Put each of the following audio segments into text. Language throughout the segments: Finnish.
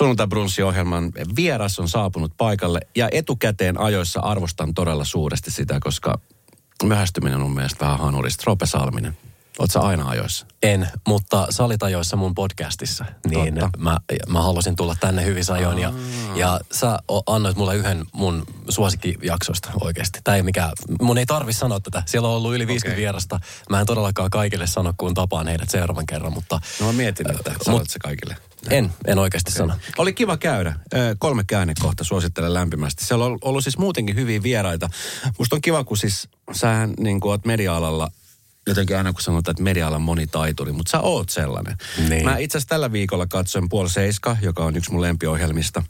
Sunnuntai ohjelman vieras on saapunut paikalle ja etukäteen ajoissa arvostan todella suuresti sitä, koska myöhästyminen on mun mielestä vähän hanurista. Rope Salminen. Oletko aina ajoissa? En, mutta sä olit ajoissa mun podcastissa. Niin mä, mä halusin tulla tänne hyvissä ajoin. Ja, ja sä annoit mulle yhden mun suosikkijaksoista oikeasti. Tämä ei mikä, mun ei tarvi sanoa tätä. Siellä on ollut yli 50 okay. vierasta. Mä en todellakaan kaikille sano, kun tapaan heidät seuraavan kerran. Mutta, no mä mietin, että sanot se kaikille. En, en oikeasti okay. sano. Oli kiva käydä. Kolme käännekohta suosittelen lämpimästi. Siellä on ollut siis muutenkin hyviä vieraita. Musta on kiva, kun siis sähän niin kuin oot media-alalla jotenkin aina kun sanotaan, että media-alan monitaituri, mutta sä oot sellainen. Niin. Mä itse asiassa tällä viikolla katsoin Puol Seiska, joka on yksi mun lempiohjelmista.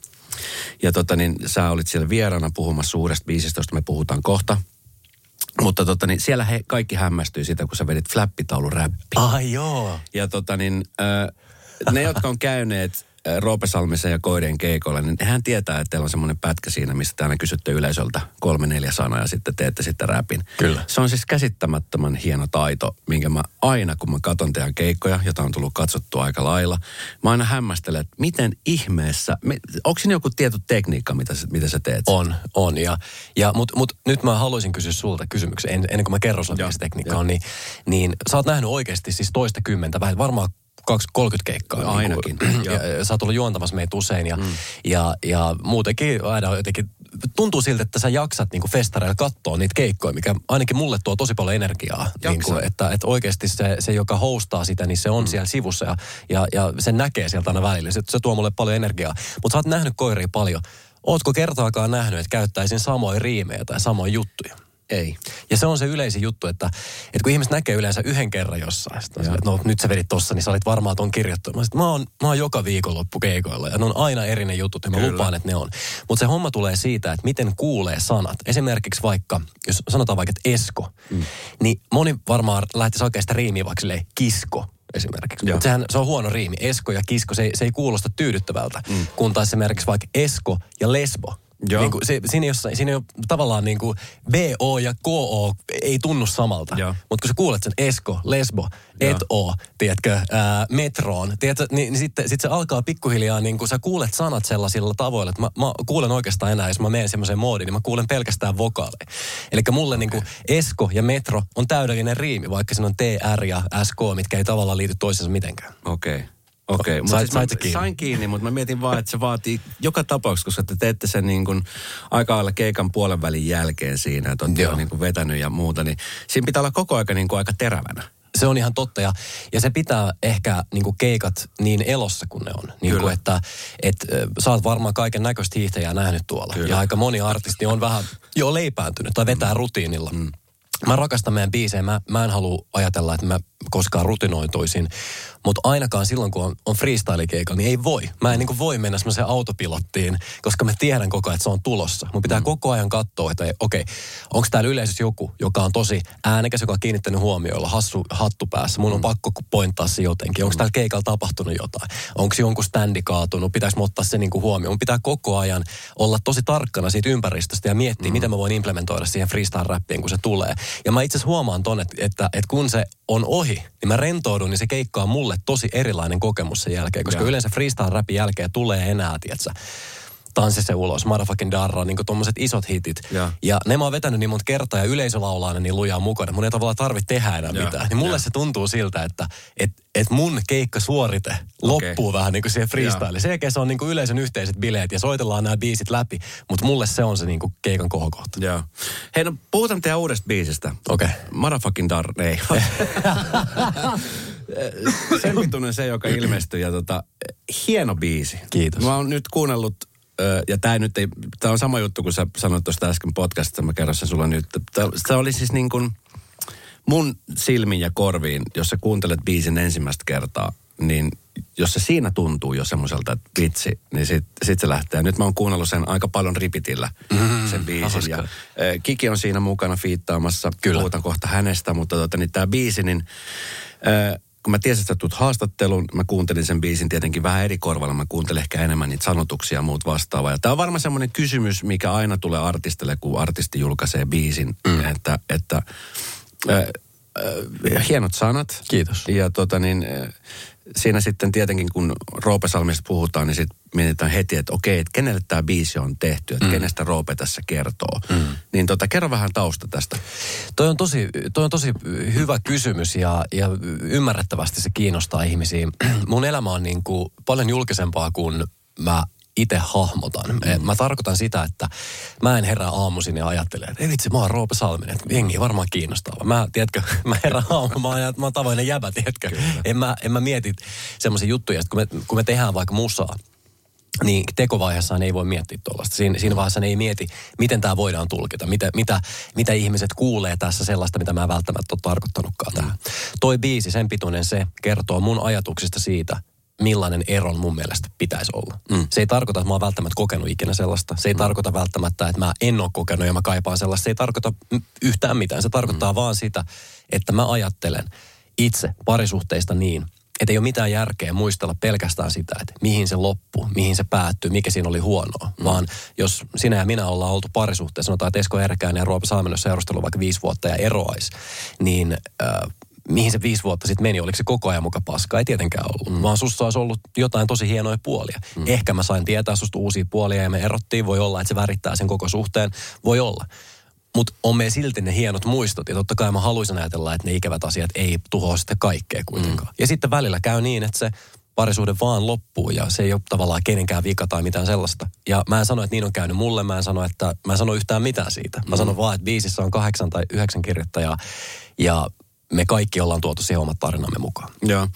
Ja tota niin, sä olit siellä vieraana puhumassa suuresta biisistä, josta me puhutaan kohta. Mutta tota niin, siellä he kaikki hämmästyi sitä, kun sä vedit flappitaulu räppi. Ah joo. Ja tota niin, äh, ne, jotka on käyneet Roope Salmisen ja Koiden keikolla, niin hän tietää, että teillä on semmoinen pätkä siinä, mistä te aina kysytte yleisöltä kolme neljä sanaa ja sitten teette sitten räpin. Kyllä. Se on siis käsittämättömän hieno taito, minkä mä aina, kun mä katson teidän keikkoja, jota on tullut katsottua aika lailla, mä aina hämmästelen, että miten ihmeessä, onko siinä joku tietty tekniikka, mitä, mitä sä teet? On, on. Ja, ja mutta mut, nyt mä haluaisin kysyä sulta kysymyksen, en, ennen kuin mä kerron sulle, mikä se tekniikka on, niin, niin sä oot nähnyt oikeasti siis toista kymmentä, vähän varmaan 30 keikkaa. No, ainakin. Niin kuin, ja, sä oot ollut juontamassa meitä usein ja, mm. ja, ja muutenkin aina jotenkin tuntuu siltä, että sä jaksat niin kuin festareilla katsoa niitä keikkoja, mikä ainakin mulle tuo tosi paljon energiaa. Niin kuin, että, että oikeasti se, se, joka hostaa sitä, niin se on mm. siellä sivussa ja, ja, ja se näkee sieltä aina välillä. Se, se tuo mulle paljon energiaa. Mutta sä oot nähnyt koiria paljon. Ootko kertaakaan nähnyt, että käyttäisin samoja riimejä tai samoja juttuja? Ei. Ja se on se yleisin juttu, että, että kun ihmiset näkee yleensä yhden kerran jossain, sitten että no nyt sä vedit tossa, niin sä olit varmaan ton kirjoittanut. Mä, sit, mä, oon, mä oon joka viikonloppu keikoilla ja ne on aina eri ne jutut ja mä Kyllä. lupaan, että ne on. Mutta se homma tulee siitä, että miten kuulee sanat. Esimerkiksi vaikka, jos sanotaan vaikka, että esko, mm. niin moni varmaan lähtisi oikein sitä riimiä vaikka silleen, kisko esimerkiksi. Mutta sehän se on huono riimi. Esko ja kisko, se ei, se ei kuulosta tyydyttävältä. Mm. Kun taas esimerkiksi vaikka esko ja lesbo, Joo. Niin kuin se, siinä, jossain, siinä on tavallaan niin kuin VO ja KO ei tunnu samalta. Mutta kun sä kuulet sen Esko, Lesbo, et o, tiedätkö, ää, metroon, tiedätkö, niin, niin sitten sit se alkaa pikkuhiljaa, niin kun sä kuulet sanat sellaisilla tavoilla, että mä, mä kuulen oikeastaan enää, jos mä menen semmoiseen moodiin, niin mä kuulen pelkästään vokaaleja. Eli mulle okay. niin kuin Esko ja metro on täydellinen riimi, vaikka siinä on TR ja SK, mitkä ei tavallaan liity toisensa mitenkään. Okei. Okay. Okei, okay, Sait, siis kiinni? sain kiinni, mutta mä mietin vaan, että se vaatii joka tapauksessa, koska te teette sen niin kuin aika lailla keikan puolen välin jälkeen siinä, että olette niin kuin vetänyt ja muuta, niin siinä pitää olla koko aika niin kuin aika terävänä. Se on ihan totta ja, ja se pitää ehkä niin kuin keikat niin elossa kuin ne on. Niin kuin, että et, sä oot varmaan kaiken näköistä hiihtäjää nähnyt tuolla. Kyllä. Ja aika moni artisti on vähän jo leipääntynyt tai vetää mm. rutiinilla. Mm. Mä rakastan meidän biisejä. Mä, mä en halua ajatella, että mä koskaan rutinoituisin. Mutta ainakaan silloin, kun on, on freestyle-keikalla, niin ei voi. Mä en niin voi mennä semmoiseen autopilottiin, koska mä tiedän koko ajan, että se on tulossa. Mun pitää mm. koko ajan katsoa, että okei, okay, onko täällä yleisössä joku, joka on tosi äänekäs, joka on kiinnittänyt huomioilla, hassu hattu päässä. Mun on mm. pakko pointtaa se jotenkin. Onko mm. täällä keikalla tapahtunut jotain? Onko jonkun standi kaatunut? Pitäisi ottaa se niin huomioon. Mun pitää koko ajan olla tosi tarkkana siitä ympäristöstä ja miettiä, mm. miten mä voin implementoida siihen freestyle-räppiin, kun se tulee. Ja mä itse asiassa huomaan ton, että, että, että kun se on ohi, niin mä rentoudun, niin se keikka on mulle tosi erilainen kokemus sen jälkeen. Koska ja. yleensä freestyle-rapin jälkeen tulee enää, tietsä, tanssi se ulos, motherfucking darra, niin tuommoiset isot hitit. Ja. ja ne mä oon vetänyt niin monta kertaa ja yleisö laulaa ne niin lujaa mukana. Mun ei tavallaan tarvitse tehdä enää ja. mitään. Niin mulle ja. se tuntuu siltä, että et, et mun keikkasuorite okay. loppuu vähän niin kuin siihen freestyle. Sen jälkeen se on niin kuin yleisön yhteiset bileet ja soitellaan nämä biisit läpi. Mutta mulle se on se niin kuin keikan kohokohta. Joo. Hei no puhutaan teidän uudesta biisistä. Okei. Okay. Motherfucking darra, ei. sen pituinen se, joka ilmestyi. Ja tota, hieno biisi. Kiitos. Mä oon nyt kuunnellut ja tämä nyt ei, tämä on sama juttu kuin sä sanoit tuosta äsken podcastissa, mä kerron sen sulla nyt. Tämä oli siis niin kuin mun silmin ja korviin, jos sä kuuntelet biisin ensimmäistä kertaa, niin jos se siinä tuntuu jo semmoiselta, että vitsi, niin sit, sit se lähtee. Nyt mä oon kuunnellut sen aika paljon ripitillä, mm, sen biisin. Ja, äh, Kiki on siinä mukana fiittaamassa, Kyllä. puhutaan kohta hänestä, mutta tota, niin tämä biisi, niin äh, kun mä tiesin, että tulet haastattelun, mä kuuntelin sen biisin tietenkin vähän eri korvalla. Mä kuuntelin ehkä enemmän niitä sanotuksia ja muut vastaavaa. Ja tämä on varmaan semmoinen kysymys, mikä aina tulee artistille, kun artisti julkaisee biisin. Mm. Että, että äh, äh, hienot sanat. Kiitos. Ja tota niin, äh, siinä sitten tietenkin, kun Roopesalmista puhutaan, niin sitten mietitään heti, että okei, että kenelle tämä biisi on tehty, että mm. kenestä Roope tässä kertoo. Mm. Niin tota, kerro vähän tausta tästä. Toi on tosi, toi on tosi hyvä kysymys ja, ja ymmärrettävästi se kiinnostaa ihmisiä. Mun elämä on niin kuin paljon julkisempaa kuin mä itse hahmotan. Mm. Mä tarkoitan sitä, että mä en herää aamuisin ja ajattele, että ei vitsi, mä oon Roope Salminen, että jengi varmaan kiinnostaa. Mä, tiedätkö, mä herään aamu, mä, oon, mä oon tavoinen jäbä, tiedätkö. En mä, en mä mieti semmoisia juttuja, että kun me, kun me tehdään vaikka musaa, niin tekovaiheessa ei voi miettiä tuollaista. Siinä, siinä vaiheessa ei mieti, miten tämä voidaan tulkita, mitä, mitä, mitä ihmiset kuulee tässä sellaista, mitä mä en välttämättä ole tarkoittanutkaan tähän. Mm. Toi biisi, sen pituinen se, kertoo mun ajatuksista siitä, millainen eron mun mielestä pitäisi olla. Mm. Se ei tarkoita, että mä oon välttämättä kokenut ikinä sellaista. Se ei mm. tarkoita välttämättä, että mä en ole kokenut ja mä kaipaan sellaista. Se ei tarkoita yhtään mitään. Se tarkoittaa mm. vaan sitä, että mä ajattelen itse parisuhteista niin, että ei ole mitään järkeä muistella pelkästään sitä, että mihin se loppuu, mihin se päättyy, mikä siinä oli huonoa. Mm. Vaan jos sinä ja minä ollaan oltu parisuhteessa, sanotaan, että Esko Erkäinen ja Roope Saamen seurustelu vaikka viisi vuotta ja eroais, niin äh, mihin se viisi vuotta sitten meni, oliko se koko ajan muka paska, ei tietenkään ollut. Mm. Vaan sussa olisi ollut jotain tosi hienoja puolia. Mm. Ehkä mä sain tietää susta uusia puolia ja me erottiin, voi olla, että se värittää sen koko suhteen, voi olla. Mutta on me silti ne hienot muistot. Ja totta kai mä haluaisin ajatella, että ne ikävät asiat ei tuhoa sitten kaikkea kuitenkaan. Mm. Ja sitten välillä käy niin, että se parisuhde vaan loppuu ja se ei ole tavallaan kenenkään vika tai mitään sellaista. Ja mä en sano, että niin on käynyt mulle, mä en sano, että mä en sano yhtään mitään siitä. Mä mm. sanon vaan, että biisissä on kahdeksan tai yhdeksän kirjoittajaa ja me kaikki ollaan tuotu siihen omat tarinamme mukaan. Joo.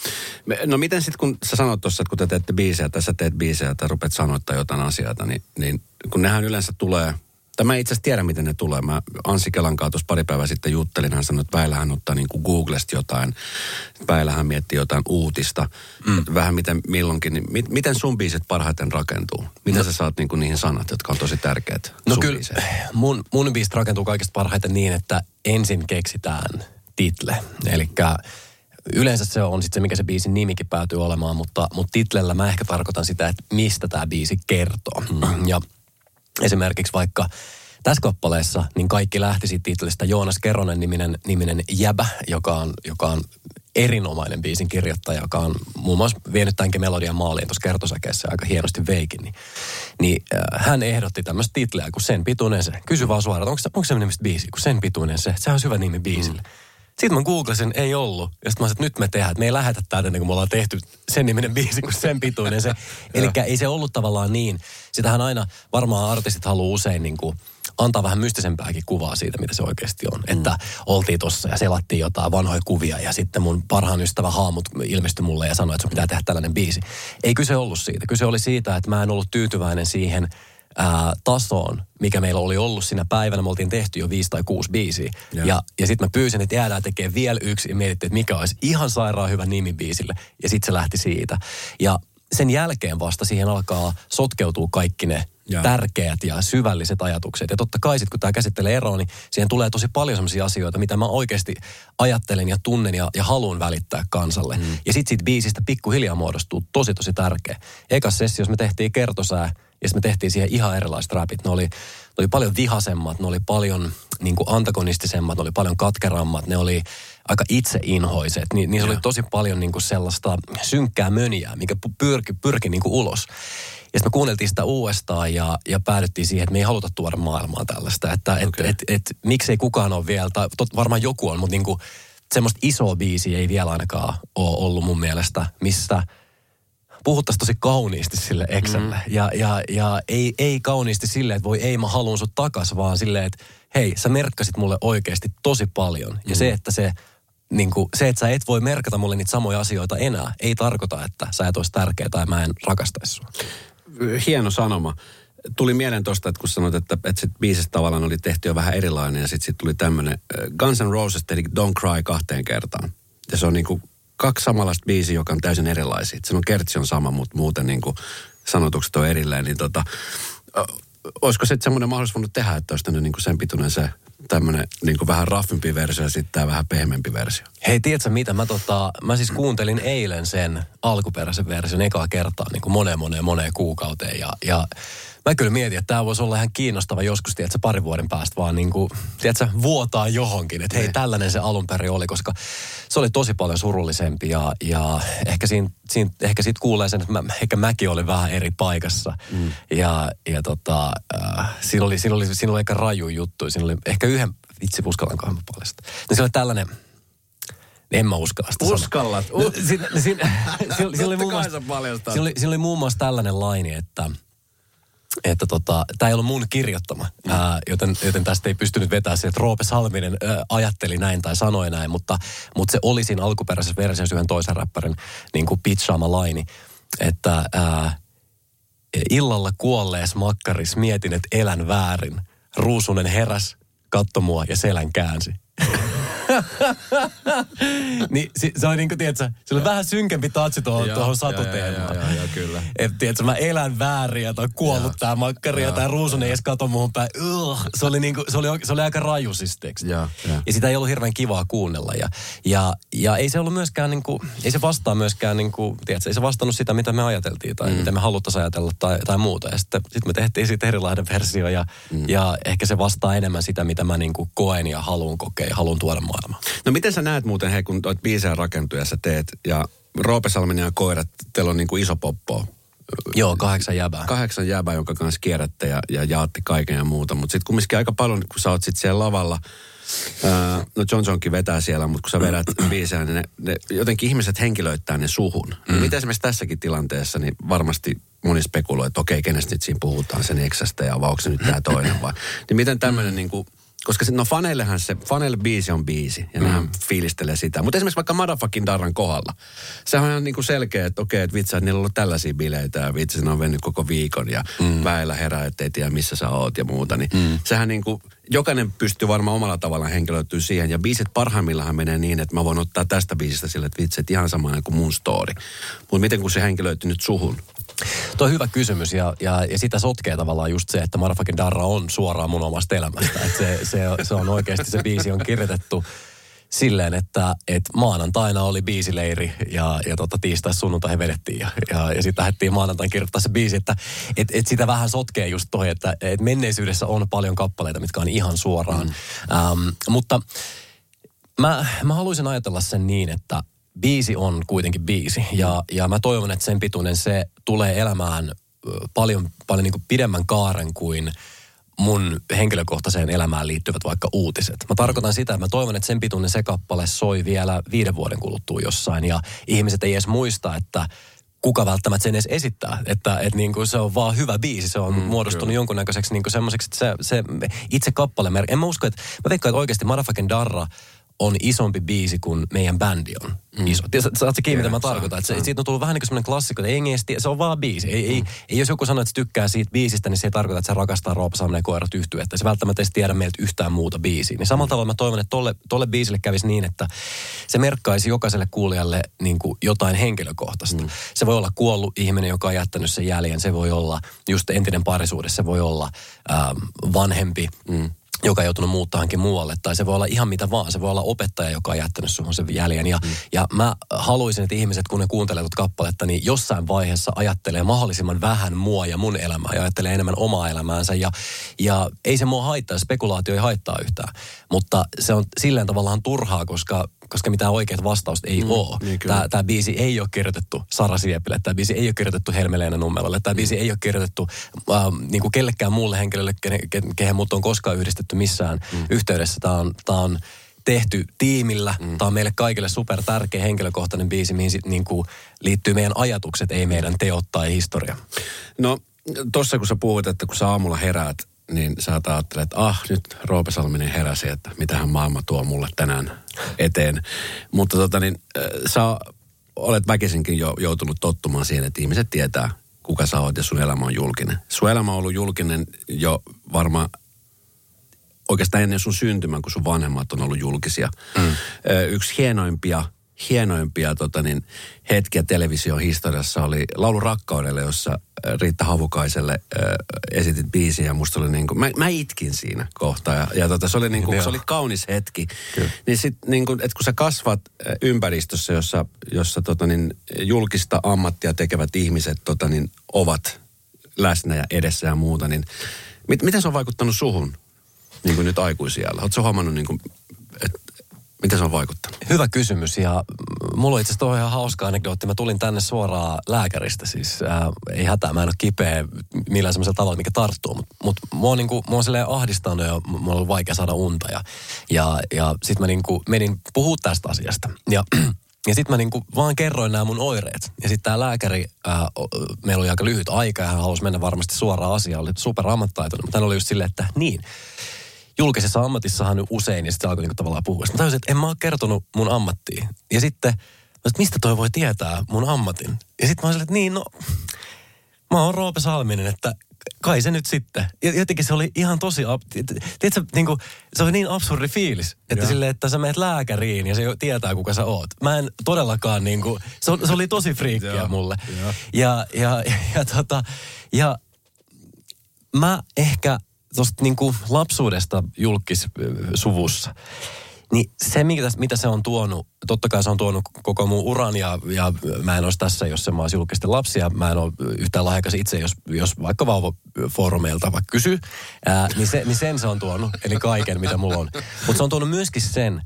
No miten sitten, kun sä sanot tuossa, että kun te teette biisejä, tai sä teet biisejä, tai rupeat sanoittaa jotain asioita, niin, niin kun nehän yleensä tulee, tai mä itse asiassa tiedän, miten ne tulee. Mä Anssi Kelan kanssa tuossa pari päivää sitten juttelin, hän sanoi, että Väilähän ottaa niin kuin Googlesta jotain, Väilähän miettii jotain uutista, mm. vähän miten milloinkin. Niin, mit, miten sun biisit parhaiten rakentuu? Miten no. sä saat niin kuin niihin sanat, jotka on tosi tärkeät No kyllä, mun, mun biisit rakentuu kaikista parhaiten niin, että ensin keksitään title. Eli yleensä se on sitten se, mikä se biisin nimikin päätyy olemaan, mutta, mutta titlellä mä ehkä tarkoitan sitä, että mistä tämä biisi kertoo. Mm. Ja esimerkiksi vaikka tässä kappaleessa, niin kaikki lähti siitä titlistä Joonas Keronen niminen, niminen jäbä, joka on, joka on erinomainen biisin kirjoittaja, joka on muun muassa vienyt tämänkin melodian maaliin tuossa kertosäkeessä aika hienosti veikin, niin, niin äh, hän ehdotti tämmöistä titleä kuin Sen pituinen se. Kysy vaan suoraan, onko se, onko se nimistä biisi, kuin Sen pituinen se. Se on hyvä nimi biisille. Mm. Sitten mä googlasin, ei ollut. Ja sitten mä sanoin, että nyt me tehdään, että me ei lähetä täältä ennen kuin me ollaan tehty sen niminen biisi kuin sen pituinen se. Eli ei se ollut tavallaan niin. Sitähän aina varmaan artistit haluaa usein niin kuin antaa vähän mystisempääkin kuvaa siitä, mitä se oikeasti on. Mm. Että oltiin tuossa ja selattiin jotain vanhoja kuvia ja sitten mun parhaan ystävä Haamut ilmestyi mulle ja sanoi, että sun pitää tehdä tällainen biisi. Ei kyse ollut siitä. Kyse oli siitä, että mä en ollut tyytyväinen siihen – ää, tasoon, mikä meillä oli ollut siinä päivänä. Me oltiin tehty jo viisi tai kuusi biisiä. Ja, ja, ja sitten mä pyysin, että jäädään tekemään vielä yksi ja mietittiin, että mikä olisi ihan sairaan hyvä nimi biisille. Ja sitten se lähti siitä. Ja sen jälkeen vasta siihen alkaa sotkeutua kaikki ne ja. tärkeät ja syvälliset ajatukset. Ja totta kai sitten, kun tämä käsittelee eroa, niin siihen tulee tosi paljon sellaisia asioita, mitä mä oikeasti ajattelen ja tunnen ja, ja haluan välittää kansalle. Mm. Ja sitten siitä biisistä pikkuhiljaa muodostuu tosi tosi tärkeä. Eka sessiossa me tehtiin kertosää, ja sitten me tehtiin siihen ihan erilaiset rapit. Ne oli, ne oli paljon vihasemmat, ne oli paljon niin kuin antagonistisemmat, ne oli paljon katkerammat, ne oli aika itseinhoiset. Ni, niissä oli tosi paljon niin kuin sellaista synkkää möniä, mikä pyrki, pyrki niin kuin ulos. Ja sitten me kuunneltiin sitä uudestaan ja, ja päädyttiin siihen, että me ei haluta tuoda maailmaa tällaista. Että okay. et, et, et, miksei kukaan ole vielä, tai tot, varmaan joku on, mutta niin kuin, semmoista isoa biisiä ei vielä ainakaan ole ollut mun mielestä, mistä – puhuttaisiin tosi kauniisti sille ekselle. Mm. Ja, ja, ja ei, ei kauniisti silleen, että voi ei mä haluan sut takas, vaan silleen, että hei, sä merkkasit mulle oikeasti tosi paljon. Mm. Ja se, että se, niin kuin, se, että sä et voi merkata mulle niitä samoja asioita enää, ei tarkoita, että sä et olisi tärkeä tai mä en rakastaisi sua. Hieno sanoma. Tuli mieleen tuosta, että kun sanoit, että, että sit biisistä tavallaan oli tehty jo vähän erilainen ja sitten sit tuli tämmöinen Guns N' Roses eli Don't Cry kahteen kertaan. Ja se on niin kuin kaksi samanlaista biisiä, joka on täysin erilaisia. Se on kertsi on sama, mutta muuten niin kuin sanotukset on erilleen. Niin tota, olisiko se semmoinen mahdollisuus voinut tehdä, että olisi niin kuin sen pituinen se tämmöinen niin kuin vähän raffimpi versio ja sitten tämä vähän pehmeämpi versio. Hei, tiedätkö mitä? Mä, tota, mä siis kuuntelin eilen sen alkuperäisen version ekaa kertaa niin kuin moneen moneen moneen kuukauteen ja, ja Mä kyllä mietin, että tämä voisi olla ihan kiinnostava joskus, tiedätkö, pari vuoden päästä vaan niin kuin, tiedätkö, vuotaa johonkin. Että hei, niin. tällainen se alun perin oli, koska se oli tosi paljon surullisempi ja, ja ehkä siinä, siinä ehkä sit kuulee sen, että mä, ehkä mäkin olin vähän eri paikassa. Mm. Ja, ja tota, äh, siinä, oli, siinä, oli, siinä oli aika raju juttu. Siinä oli ehkä yhden, itse uskallankohan mä paljasta. No, siinä oli tällainen, en mä uskalla sitä Uskallat. sanoa. Uh. Siinä, siinä, siinä, oli muun muassa, siinä, oli, siinä oli muun muassa tällainen laini, että – että tota, tämä ei ollut mun kirjoittama, mm. ää, joten, joten tästä ei pystynyt vetämään se, että Roope Salminen ää, ajatteli näin tai sanoi näin, mutta, mutta se oli siinä alkuperäisessä versiossa yhden toisen räppärin niin kuin pitchaama laini, että ää, illalla kuollees makkaris mietin, että elän väärin. Ruusunen heräs, katto mua ja selän käänsi. niin se, se on niin kuin, tiedätkö, se oli vähän synkempi tatsi tuohon, tuohon satuteemaan. Joo, joo, kyllä. Et, tiedätkö, mä elän väärin ja toi kuollut tää makkari ja tää ruusunen edes kato muun päin. Ugh, se, oli niin kuin, se, oli, se oli aika raju siis ja, ja. ja sitä ei ollut hirveän kivaa kuunnella. Ja, ja, ja ei se ollut myöskään, niin kuin, ei se vastaa myöskään, niin kuin, tiedätkö, ei se vastannut sitä, mitä me ajateltiin tai mm. mitä me haluttaisiin ajatella tai, tai muuta. Ja sitten sit me tehtiin siitä erilainen versio ja, mm. ja ehkä se vastaa enemmän sitä, mitä mä niin kuin koen ja haluan kokea ja haluan tuoda maailmaan. No miten sä näet muuten, hei, kun oot biisejä rakentuja ja sä teet, ja Roope Salmen ja koirat, teillä on niin kuin iso poppo. Joo, kahdeksan jäbää. Kahdeksan jäbää, jonka kanssa kierrätte ja, ja jaatte kaiken ja muuta. Mutta sitten kumminkin aika paljon, kun sä oot sitten siellä lavalla, Ää, no John Johnkin vetää siellä, mutta kun sä vedät biisejä, niin ne, ne, jotenkin ihmiset henkilöittää ne suhun. Mm. Miten esimerkiksi tässäkin tilanteessa, niin varmasti moni spekuloi, että okei, kenestä nyt siinä puhutaan, sen eksästä ja vai onko se nyt tämä toinen vai. Niin miten tämmöinen mm. niin kuin, koska no faneillehan se, faneille biisi on biisi ja mm. nehän fiilistelee sitä. Mutta esimerkiksi vaikka Madafakin Darran kohdalla, sehän on ihan niin kuin selkeä, että okei, että vitsi, että niillä on ollut tällaisia bileitä ja vitsi, ne on vennyt koko viikon ja mm. väellä herää, ettei tiedä missä sä oot ja muuta. Niin mm. sehän niin kuin, jokainen pystyy varmaan omalla tavallaan henkilöityä siihen. Ja biisit parhaimmillaan menee niin, että mä voin ottaa tästä biisistä sille, että vitsi, että ihan sama kuin mun story. Mutta miten kun se henkilöityy nyt suhun? Tuo on hyvä kysymys ja, ja, ja sitä sotkee tavallaan just se, että Motherfucking Darra on suoraan mun omasta elämästä. Että se, se, se on oikeasti, se biisi on kirjoitettu silleen, että et maanantaina oli biisileiri ja, ja tota, tiistai sunnuntai vedettiin ja, ja, ja sitten lähdettiin maanantain kirjoittaa se biisi, että et, et sitä vähän sotkee just toi, että et menneisyydessä on paljon kappaleita, mitkä on ihan suoraan. Mm. Ähm, mutta mä, mä haluaisin ajatella sen niin, että biisi on kuitenkin biisi. Ja, ja mä toivon, että sen pituinen se tulee elämään paljon, paljon niin kuin pidemmän kaaren kuin mun henkilökohtaiseen elämään liittyvät vaikka uutiset. Mä tarkoitan sitä, että mä toivon, että sen pituinen se kappale soi vielä viiden vuoden kuluttua jossain ja ihmiset ei edes muista, että kuka välttämättä sen edes esittää. Että et niin kuin se on vaan hyvä biisi. Se on mm, muodostunut kyllä. jonkunnäköiseksi niin semmoiseksi, että se, se itse kappale, en mä usko, että mä veikkaan, että oikeasti Motherfucking Darra on isompi biisi kuin meidän bändi on mm. iso. Saatko kiinni, mitä mä tarkoitan? Että se, siitä on tullut vähän niin kuin semmoinen klassikko, että edes se on vaan biisi. Ei, mm. ei, ei, jos joku sanoo, että se tykkää siitä biisistä, niin se ei tarkoita, että se rakastaa Roopa Salmen koirat yhtyä. Että se välttämättä ei tiedä meiltä yhtään muuta biisiä. Niin samalla tavalla mä toivon, että tolle, tolle biisille kävisi niin, että se merkkaisi jokaiselle kuulijalle niin kuin jotain henkilökohtaista. Mm. Se voi olla kuollut ihminen, joka on jättänyt sen jäljen. Se voi olla just entinen parisuudessa. Se voi olla ähm, vanhempi. Mm joka on joutunut muuttaankin muualle. Tai se voi olla ihan mitä vaan. Se voi olla opettaja, joka on jättänyt suhun sen jäljen. Ja, mm. ja mä haluaisin, että ihmiset, kun ne kuuntelevat kappaletta, niin jossain vaiheessa ajattelee mahdollisimman vähän mua ja mun elämää. Ja ajattelee enemmän omaa elämäänsä. Ja, ja ei se mua haittaa, spekulaatio ei haittaa yhtään. Mutta se on silleen tavallaan turhaa, koska koska mitään oikeat vastausta ei mm, ole. Niin tämä, tämä biisi ei ole kirjoitettu Sara Siepille, tämä biisi ei ole kirjoitettu Helmeleena Nummelolle, tämä mm. biisi ei ole kirjoitettu äh, niin kuin kellekään muulle henkilölle, kehen, kehen mut on koskaan yhdistetty missään mm. yhteydessä. Tämä on, tämä on tehty tiimillä. Mm. Tämä on meille kaikille super tärkeä henkilökohtainen biisi, mihin sit, niin kuin, liittyy meidän ajatukset, ei meidän teot tai historia. No, tuossa kun sä puhut, että kun sä aamulla heräät, niin sä ajattelet, että ah, nyt Roope Salminen heräsi, että mitähän maailma tuo mulle tänään eteen. Mutta tota niin, äh, sä olet väkisinkin jo joutunut tottumaan siihen, että ihmiset tietää, kuka sä oot ja sun elämä on julkinen. Sun elämä on ollut julkinen jo varmaan oikeastaan ennen sun syntymän, kun sun vanhemmat on ollut julkisia. Mm. Yksi hienoimpia hienoimpia tota niin, hetkiä television historiassa oli Laulu rakkaudelle, jossa äh, Riitta Havukaiselle äh, esitit biisiä ja musta oli niin kuin, mä, mä itkin siinä kohtaa ja, ja tota, se, oli niin kuin, se oli kaunis hetki. Kyllä. Niin sit niin kuin, että kun sä kasvat äh, ympäristössä, jossa, jossa tota niin, julkista ammattia tekevät ihmiset tota niin, ovat läsnä ja edessä ja muuta, niin mit, miten se on vaikuttanut suhun niin kuin nyt aikuisiellä? Oletko huomannut, niin kuin, Miten se on vaikuttanut? Hyvä kysymys ja mulla on itse asiassa ihan hauska anekdootti. Mä tulin tänne suoraan lääkäristä, siis ää, ei hätää, mä en ole kipeä millään semmoisella tavalla, mikä tarttuu. Mutta mut, mua on, niinku, mua on silleen ahdistanut ja mulla on vaikea saada unta ja, ja, ja sit mä niinku menin puhua tästä asiasta. Ja ja sitten mä niinku vaan kerroin nämä mun oireet. Ja sitten tämä lääkäri, ää, meillä oli aika lyhyt aika ja hän halusi mennä varmasti suoraan asiaan. Oli super ammattaitoinen, mutta hän oli just silleen, että niin, julkisessa ammatissahan usein, ja sitten alkoi niinku tavallaan puhua. Sitten mä tajusin, että en mä ole kertonut mun ammattiin. Ja sitten, että mistä toi voi tietää mun ammatin? Ja sitten mä olin että niin, no, mä oon Roope Salminen, että kai se nyt sitten. Ja jotenkin se oli ihan tosi, tiedätkö, niin kuin, se oli niin absurdi fiilis, että sille, että sä menet lääkäriin ja se tietää, kuka sä oot. Mä en todellakaan niin kuin, se, se oli tosi friikkiä mulle. Ja, ja, ja, ja, tota, ja mä ehkä tuosta niinku lapsuudesta julkissuvussa, niin se, mitä, mitä se on tuonut, totta kai se on tuonut koko mun uran ja, ja mä en olisi tässä, jos se mä olisi julkisten lapsia. Mä en ole yhtään lahjakas itse, jos, jos vaikka vauvafoorumeilta vaikka kysyy, ää, niin, se, niin sen se on tuonut, eli kaiken mitä mulla on. Mutta se on tuonut myöskin sen,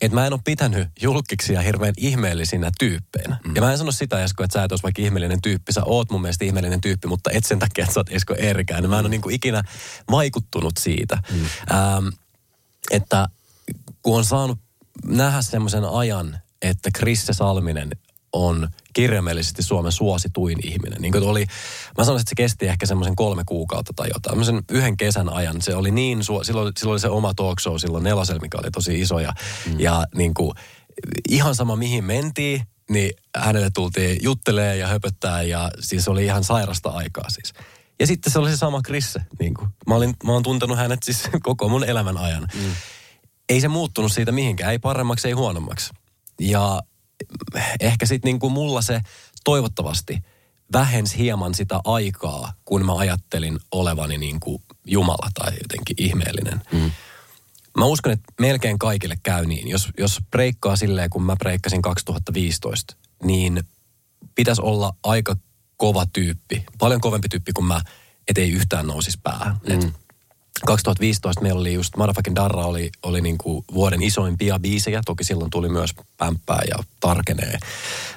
että mä en ole pitänyt julkiksia hirveän ihmeellisinä tyyppeinä. Mm. Ja mä en sano sitä, Esko, että sä et olisi vaikka ihmeellinen tyyppi. Sä oot mun mielestä ihmeellinen tyyppi, mutta et sen takia, että sä oot Esko Erkään. Mä en ole niin kuin ikinä vaikuttunut siitä. Mm. Ähm, että kun on saanut nähdä semmoisen ajan, että Krisse Salminen on kirjaimellisesti Suomen suosituin ihminen. Niin kuin oli, mä sanoisin, että se kesti ehkä semmoisen kolme kuukautta tai jotain. Tämmöisen yhden kesän ajan. Se oli niin, su- silloin, silloin oli se oma talk show silloin nelosel, mikä oli tosi iso. Ja, mm. ja niin kuin, ihan sama mihin mentiin, niin hänelle tultiin juttelee ja höpöttää ja siis oli ihan sairasta aikaa siis. Ja sitten se oli se sama Krisse. Niin kuin. Mä, olin, mä oon tuntenut hänet siis koko mun elämän ajan. Mm. Ei se muuttunut siitä mihinkään, ei paremmaksi, ei huonommaksi. Ja ehkä sitten niin kuin mulla se toivottavasti vähensi hieman sitä aikaa, kun mä ajattelin olevani niin kuin Jumala tai jotenkin ihmeellinen. Mm. Mä uskon, että melkein kaikille käy niin. Jos, jos breikkaa silleen, kun mä breikkasin 2015, niin pitäisi olla aika kova tyyppi, paljon kovempi tyyppi kuin mä, ettei yhtään nousisi päähän. Mm. Et 2015 meillä oli just, Motherfucking Darra oli, oli niin kuin vuoden isoimpia biisejä. Toki silloin tuli myös pämppää ja tarkenee.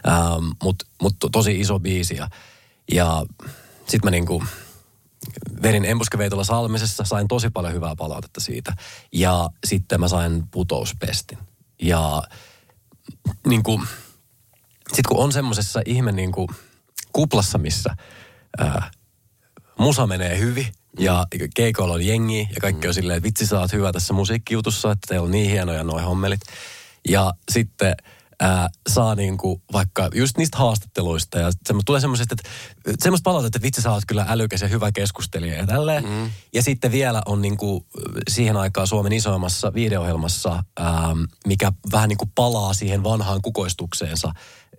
Ähm, Mutta mut tosi iso biisi. Ja, ja sit mä niin kuin vedin Embuskeveitolla Salmisessa, sain tosi paljon hyvää palautetta siitä. Ja sitten mä sain putouspestin. Ja niin kuin, sit kun on semmosessa ihme niin kuin kuplassa, missä ää, musa menee hyvin, ja keikoilla on jengi ja kaikki on silleen, että vitsi sä oot hyvä tässä musiikkijutussa, että teillä on niin hienoja noin hommelit. Ja sitten ää, saa niinku vaikka just niistä haastatteluista ja semmo, tulee semmoisesta, että semmoista palautetta, että vitsi sä oot kyllä älykäs ja hyvä keskustelija ja tälleen. Mm. Ja sitten vielä on niinku siihen aikaan Suomen isoimmassa videohjelmassa, ää, mikä vähän niinku palaa siihen vanhaan kukoistukseensa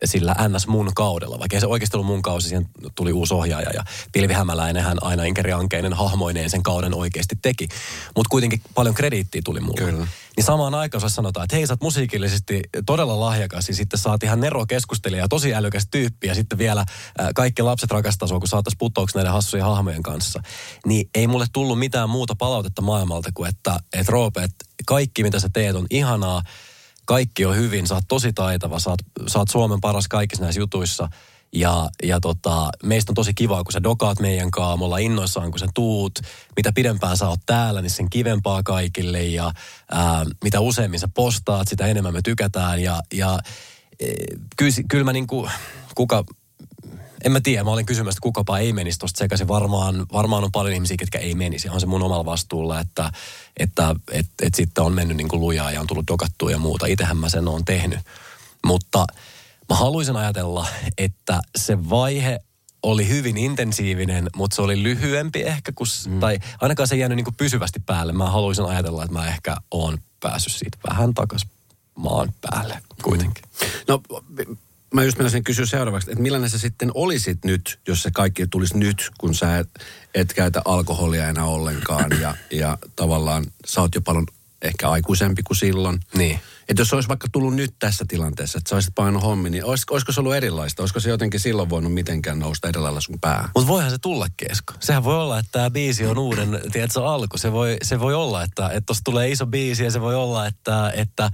sillä NS mun kaudella. Vaikka se oikeasti ollut mun kausi, siihen tuli uusi ohjaaja ja Pilvi Hämäläinen hän aina Inkeri Ankeinen hahmoineen sen kauden oikeasti teki. Mutta kuitenkin paljon krediittiä tuli mulle. Kyllä. Niin samaan aikaan jos sanotaan, että hei sä oot musiikillisesti todella lahjakas ja sitten saat ihan Nero keskustelija, tosi älykäs tyyppi ja sitten vielä äh, kaikki lapset rakastaa sua, kun saatais putoaksi näiden hassujen hahmojen kanssa. Niin ei mulle tullut mitään muuta palautetta maailmalta kuin, että et Roope, että kaikki mitä sä teet on ihanaa, kaikki on hyvin, sä oot tosi taitava, sä oot, sä oot Suomen paras kaikissa näissä jutuissa. Ja, ja tota, meistä on tosi kiva, kun sä dokaat meidän kanssa, me ollaan innoissaan, kun sä tuut. Mitä pidempään sä oot täällä, niin sen kivempaa kaikille. Ja ää, mitä useammin sä postaat, sitä enemmän me tykätään. Ja, ja e, kyllä, kyllä mä niinku, kuka, en mä tiedä, mä olin kysymässä, että kukapa ei menisi tosta sekaisin. Varmaan, varmaan on paljon ihmisiä, ketkä ei menisi. On se mun omalla vastuulla, että, että et, et sitten on mennyt niin kuin lujaa ja on tullut dokattua ja muuta. Itsehän mä sen oon tehnyt. Mutta mä haluaisin ajatella, että se vaihe oli hyvin intensiivinen, mutta se oli lyhyempi ehkä, kun, mm. tai ainakaan se ei jäänyt niin kuin pysyvästi päälle. Mä haluaisin ajatella, että mä ehkä oon päässyt siitä vähän takas maan päälle kuitenkin. No mä just menisin kysyä seuraavaksi, että millainen sä sitten olisit nyt, jos se kaikki tulisi nyt, kun sä et, et käytä alkoholia enää ollenkaan ja, ja tavallaan sä oot jo paljon ehkä aikuisempi kuin silloin. Niin. Että jos olisi vaikka tullut nyt tässä tilanteessa, että sä olisit painut hommi, niin olis, olisiko se ollut erilaista? Olisiko se jotenkin silloin voinut mitenkään nousta eri lailla sun päähän? Mutta voihan se tulla kesko. Sehän voi olla, että tämä biisi on uuden, tiedätkö, alku. Se voi, se voi olla, että tuossa tulee iso biisi ja se voi olla, että, että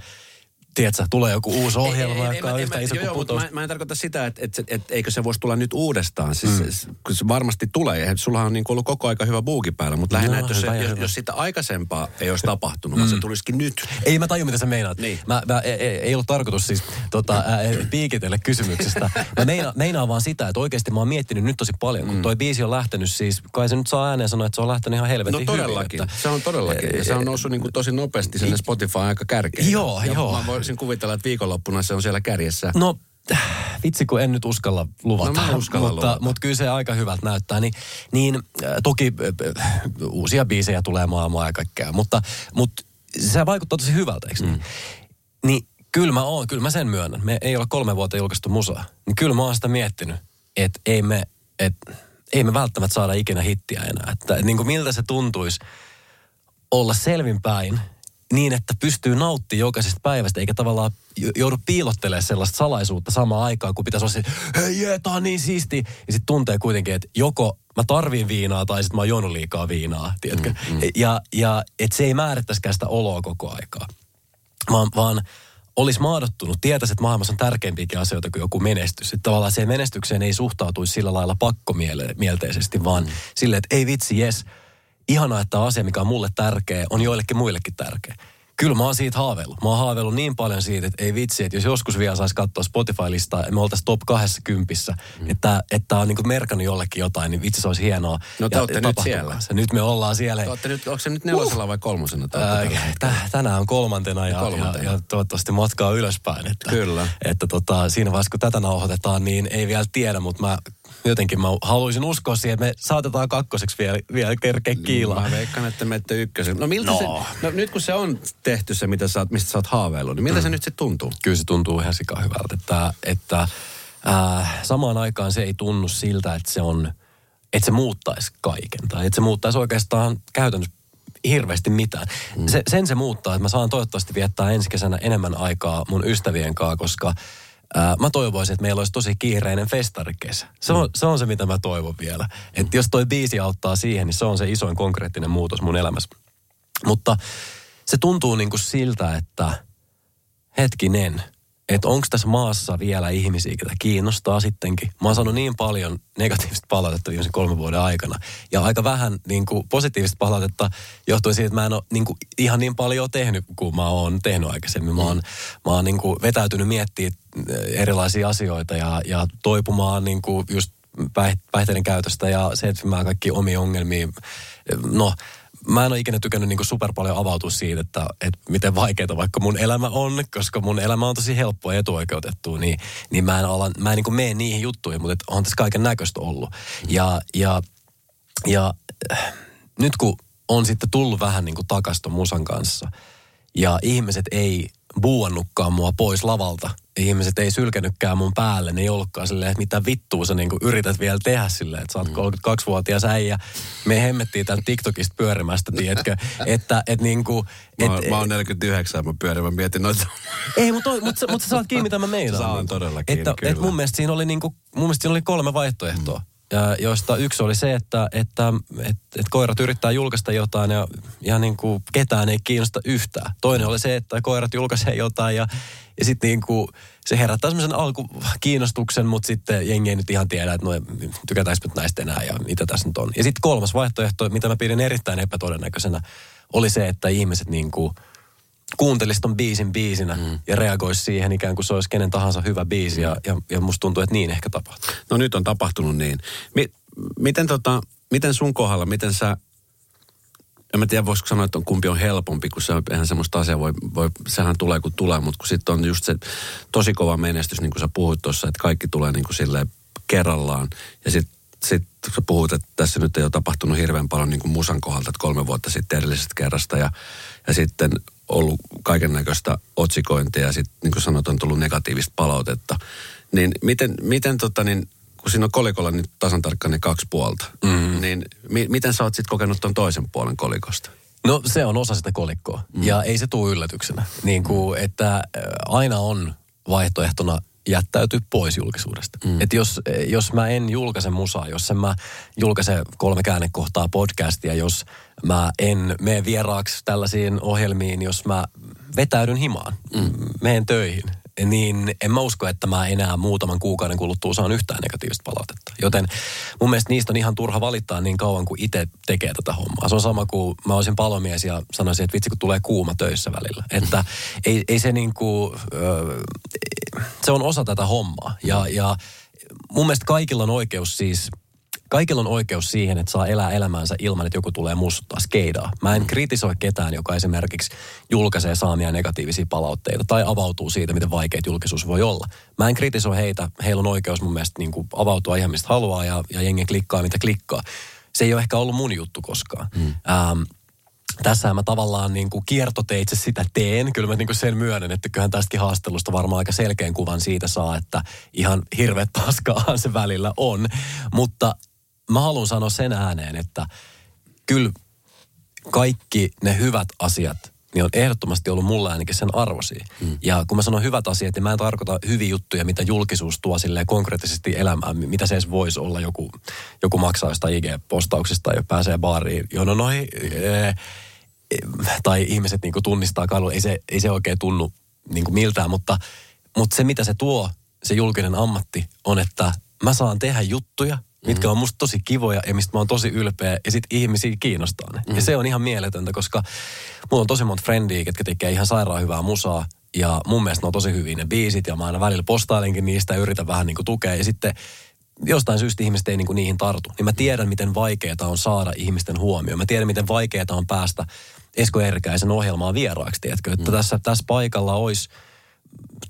tiedätkö, tulee joku uusi ohjelma, ei, joka on yhtä iso kuin. Mä, mä en tarkoita sitä, että, että, että, että eikö se voisi tulla nyt uudestaan. Siis, mm. kun se varmasti tulee. Sulla on niin ollut koko aika hyvä buuki päällä, mutta lähinnä, no, että jos, se, jos, jos sitä aikaisempaa ei olisi tapahtunut, mm. vaan se mm. tulisikin nyt. Ei mä taju, mitä sä meinaat. Niin. Mä, mä, ei, e, ei ollut tarkoitus siis tota, ää, piikitellä kysymyksestä. Mä meina, meinaan vaan sitä, että oikeasti mä oon miettinyt nyt tosi paljon, kun mm. toi biisi on lähtenyt siis, kai se nyt saa ääneen sanoa, että se on lähtenyt ihan helvetin No todellakin, hyvin, että, se on todellakin. Ja se on noussut niin kuin tosi nopeasti sinne Spotify aika kärkeen. Joo, ja joo. Mä voisin kuvitella, että viikonloppuna se on siellä kärjessä. No vitsi kun en nyt uskalla luvata, no, uskalla mutta, luvata. mutta kyllä se aika hyvältä näyttää. Niin, niin äh, toki äh, uusia biisejä tulee maailmaa ja kaikkea, mutta, mutta se vaikuttaa tosi hyvältä, eikö niin? Mm. Niin kyllä mä oon, kyllä mä sen myönnän. Me ei ole kolme vuotta julkaistu musaa. Niin kyllä mä oon sitä miettinyt, että ei me, että ei me välttämättä saada ikinä hittiä enää. Että, että niin kuin miltä se tuntuisi olla selvinpäin niin, että pystyy nauttimaan jokaisesta päivästä, eikä tavallaan joudu piilottelemaan sellaista salaisuutta samaan aikaan, kun pitäisi olla se, hei jee, tää on niin siisti. Ja sitten tuntee kuitenkin, että joko mä tarviin viinaa tai sitten mä oon juonut liikaa viinaa, tiedätkö? Mm, mm. Ja, ja että se ei määrittäisikään sitä oloa koko aikaa, vaan, vaan olisi maadottunut, tietäisi, että maailmassa on tärkeimpiäkin asioita kuin joku menestys. Että tavallaan se menestykseen ei suhtautuisi sillä lailla pakkomielteisesti, vaan mm. silleen, että ei vitsi, jes, ihanaa, että asia, mikä on mulle tärkeä, on joillekin muillekin tärkeä. Kyllä mä oon siitä haaveillut. Mä oon haaveillut niin paljon siitä, että ei vitsi, että jos joskus vielä saisi katsoa Spotify-listaa ja me oltaisiin top 20, mm. että, että on niin merkannut jollekin jotain, niin vitsi se olisi hienoa. No te olette nyt siellä. Se. Nyt me ollaan siellä. Te nyt, onko se nyt nelosella uh. vai kolmosena? Ää, tänään on kolmantena ja, kolmantena ja, ja, toivottavasti matkaa ylöspäin. Että, Kyllä. Että tota, siinä vaiheessa, kun tätä nauhoitetaan, niin ei vielä tiedä, mutta mä jotenkin mä haluaisin uskoa siihen, että me saatetaan kakkoseksi vielä, vielä kerkeä kiilaa. Mä veikkaan, että menette ykkösen. No miltä no. se, no nyt kun se on tehty se, mitä sä oot, mistä sä oot haaveillut, niin miltä mm. se nyt sitten tuntuu? Kyllä se tuntuu ihan sika hyvältä, että, että äh, samaan aikaan se ei tunnu siltä, että se on, että se muuttaisi kaiken. Tai että se muuttaisi oikeastaan käytännössä hirveästi mitään. Mm. Se, sen se muuttaa, että mä saan toivottavasti viettää ensi kesänä enemmän aikaa mun ystävien kanssa, koska – Ää, mä toivoisin, että meillä olisi tosi kiireinen festarikesä. Se on, mm. se on se, mitä mä toivon vielä. Että jos toi biisi auttaa siihen, niin se on se isoin konkreettinen muutos mun elämässä. Mutta se tuntuu niin kuin siltä, että hetkinen – että onko tässä maassa vielä ihmisiä, ketä kiinnostaa sittenkin. Mä oon saanut niin paljon negatiivista palautetta viimeisen kolmen vuoden aikana. Ja aika vähän niin kuin, positiivista palautetta johtuen siitä, että mä en ole niin kuin, ihan niin paljon tehnyt kuin mä oon tehnyt aikaisemmin. Mä oon, mä oon niin kuin, vetäytynyt miettimään erilaisia asioita ja, ja toipumaan niin kuin, just päihteiden käytöstä ja se, että mä kaikki omia ongelmia. No, mä en ole ikinä tykännyt niin super paljon avautua siitä, että, että miten vaikeaa vaikka mun elämä on, koska mun elämä on tosi helppoa ja etuoikeutettua, niin, niin mä en, ala, mä en niin mene niihin juttuihin, mutta on tässä kaiken näköistä ollut. Ja, ja, ja äh, nyt kun on sitten tullut vähän niin takaisin musan kanssa, ja ihmiset ei buuannutkaan mua pois lavalta. Ihmiset ei sylkenytkään mun päälle, ne ei ollutkaan silleen, että mitä vittua sä niin yrität vielä tehdä silleen, että sä oot 32-vuotias mm. äijä. Me hemmettiin tämän TikTokista pyörimästä, tiedätkö? että et niin kuin, et, mä, oon, mä oon 49, mä pyörin, mä mietin noita. Ei, mutta mut, mut sä saat kiinni, mitä mä meinaan. Saan niin todellakin, että, kyllä. Et mun mielestä siinä oli, niin kuin, mun mielestä siinä oli kolme vaihtoehtoa. Mm joista yksi oli se, että, että, että, että koirat yrittää julkaista jotain ja, ja niin kuin ketään ei kiinnosta yhtään. Toinen oli se, että koirat julkaisee jotain ja, ja sitten niin kuin se herättää semmoisen alkukiinnostuksen, mutta sitten jengi ei nyt ihan tiedä, että no tykätäänkö näistä enää ja mitä tässä nyt on. Ja sitten kolmas vaihtoehto, mitä mä pidin erittäin epätodennäköisenä, oli se, että ihmiset niin kuin – kuuntelisi ton biisin biisinä mm. ja reagoisi siihen ikään kuin se olisi kenen tahansa hyvä biisi. Ja, ja, ja musta tuntuu, että niin ehkä tapahtuu. No nyt on tapahtunut niin. Mi- miten, tota, miten sun kohdalla, miten sä, en mä tiedä voisiko sanoa, että on kumpi on helpompi, kun se on ihan semmoista asiaa, voi, voi, sehän tulee kun tulee, mutta kun sitten on just se tosi kova menestys, niin kuin sä puhuit tuossa, että kaikki tulee niin kuin silleen kerrallaan. Ja sitten sit sä puhut, että tässä nyt ei ole tapahtunut hirveän paljon niin kuin musan kohdalta, että kolme vuotta sitten edellisestä kerrasta. Ja, ja sitten ollut kaiken näköistä otsikointia ja sitten niin kuin sanot, on tullut negatiivista palautetta. Niin miten, miten tota niin, kun siinä on kolikolla niin tasan tarkkaan ne kaksi puolta, mm. niin mi- miten sä oot sitten kokenut ton toisen puolen kolikosta? No se on osa sitä kolikkoa mm. ja ei se tule yllätyksenä. Niin kuin, että aina on vaihtoehtona jättäytyy pois julkisuudesta. Mm. Et jos, jos mä en julkaise musaa, jos en mä julkaise kolme käännekohtaa podcastia, jos mä en mene vieraaksi tällaisiin ohjelmiin, jos mä vetäydyn himaan, mm. menen töihin, niin en mä usko, että mä enää muutaman kuukauden kuluttua saan yhtään negatiivista palautetta. Joten mun mielestä niistä on ihan turha valittaa niin kauan kuin itse tekee tätä hommaa. Se on sama kuin mä olisin palomies ja sanoisin, että vitsi kun tulee kuuma töissä välillä. Että ei, ei se niin kuin, se on osa tätä hommaa. Ja, ja mun mielestä kaikilla on oikeus siis Kaikilla on oikeus siihen, että saa elää elämäänsä ilman, että joku tulee muistuttaa skeidaa. Mä en kritisoi ketään, joka esimerkiksi julkaisee saamia negatiivisia palautteita tai avautuu siitä, miten vaikeat julkisuus voi olla. Mä en kritisoi heitä. Heillä on oikeus mun mielestä niin kuin avautua ihan mistä haluaa ja, ja jengi klikkaa, mitä klikkaa. Se ei ole ehkä ollut mun juttu koskaan. Mm. Ähm, tässä mä tavallaan niin kuin kiertoteitse sitä teen. Kyllä mä niin kuin sen myönnän, että kyllähän tästäkin haastelusta varmaan aika selkeän kuvan siitä saa, että ihan hirveät paskaahan se välillä on. Mutta mä haluan sanoa sen ääneen, että kyllä kaikki ne hyvät asiat, niin on ehdottomasti ollut mulle ainakin sen arvosi. Mm. Ja kun mä sanon hyvät asiat, niin mä en tarkoita hyviä juttuja, mitä julkisuus tuo sille konkreettisesti elämään. Mitä se edes voisi olla, joku, joku maksaa jostain IG-postauksista ja pääsee baariin. Joo, no noi, ee, tai ihmiset niin tunnistaa kadun. Ei se, ei se oikein tunnu niin miltään, mutta, mutta se mitä se tuo, se julkinen ammatti, on, että mä saan tehdä juttuja, mitkä on musta tosi kivoja ja mistä mä oon tosi ylpeä ja sit ihmisiä kiinnostaa ne. Mm. Ja se on ihan mieletöntä, koska mulla on tosi monta frendiä, ketkä tekee ihan sairaan hyvää musaa ja mun mielestä ne on tosi hyviä ne biisit ja mä aina välillä postailenkin niistä ja yritän vähän niin kuin tukea ja sitten jostain syystä ihmiset ei niin kuin niihin tartu. Niin mä tiedän, miten vaikeaa on saada ihmisten huomioon. Mä tiedän, miten vaikeaa on päästä Esko Erkäisen ohjelmaan vieraaksi, tiedätkö? Että mm. tässä, tässä paikalla olisi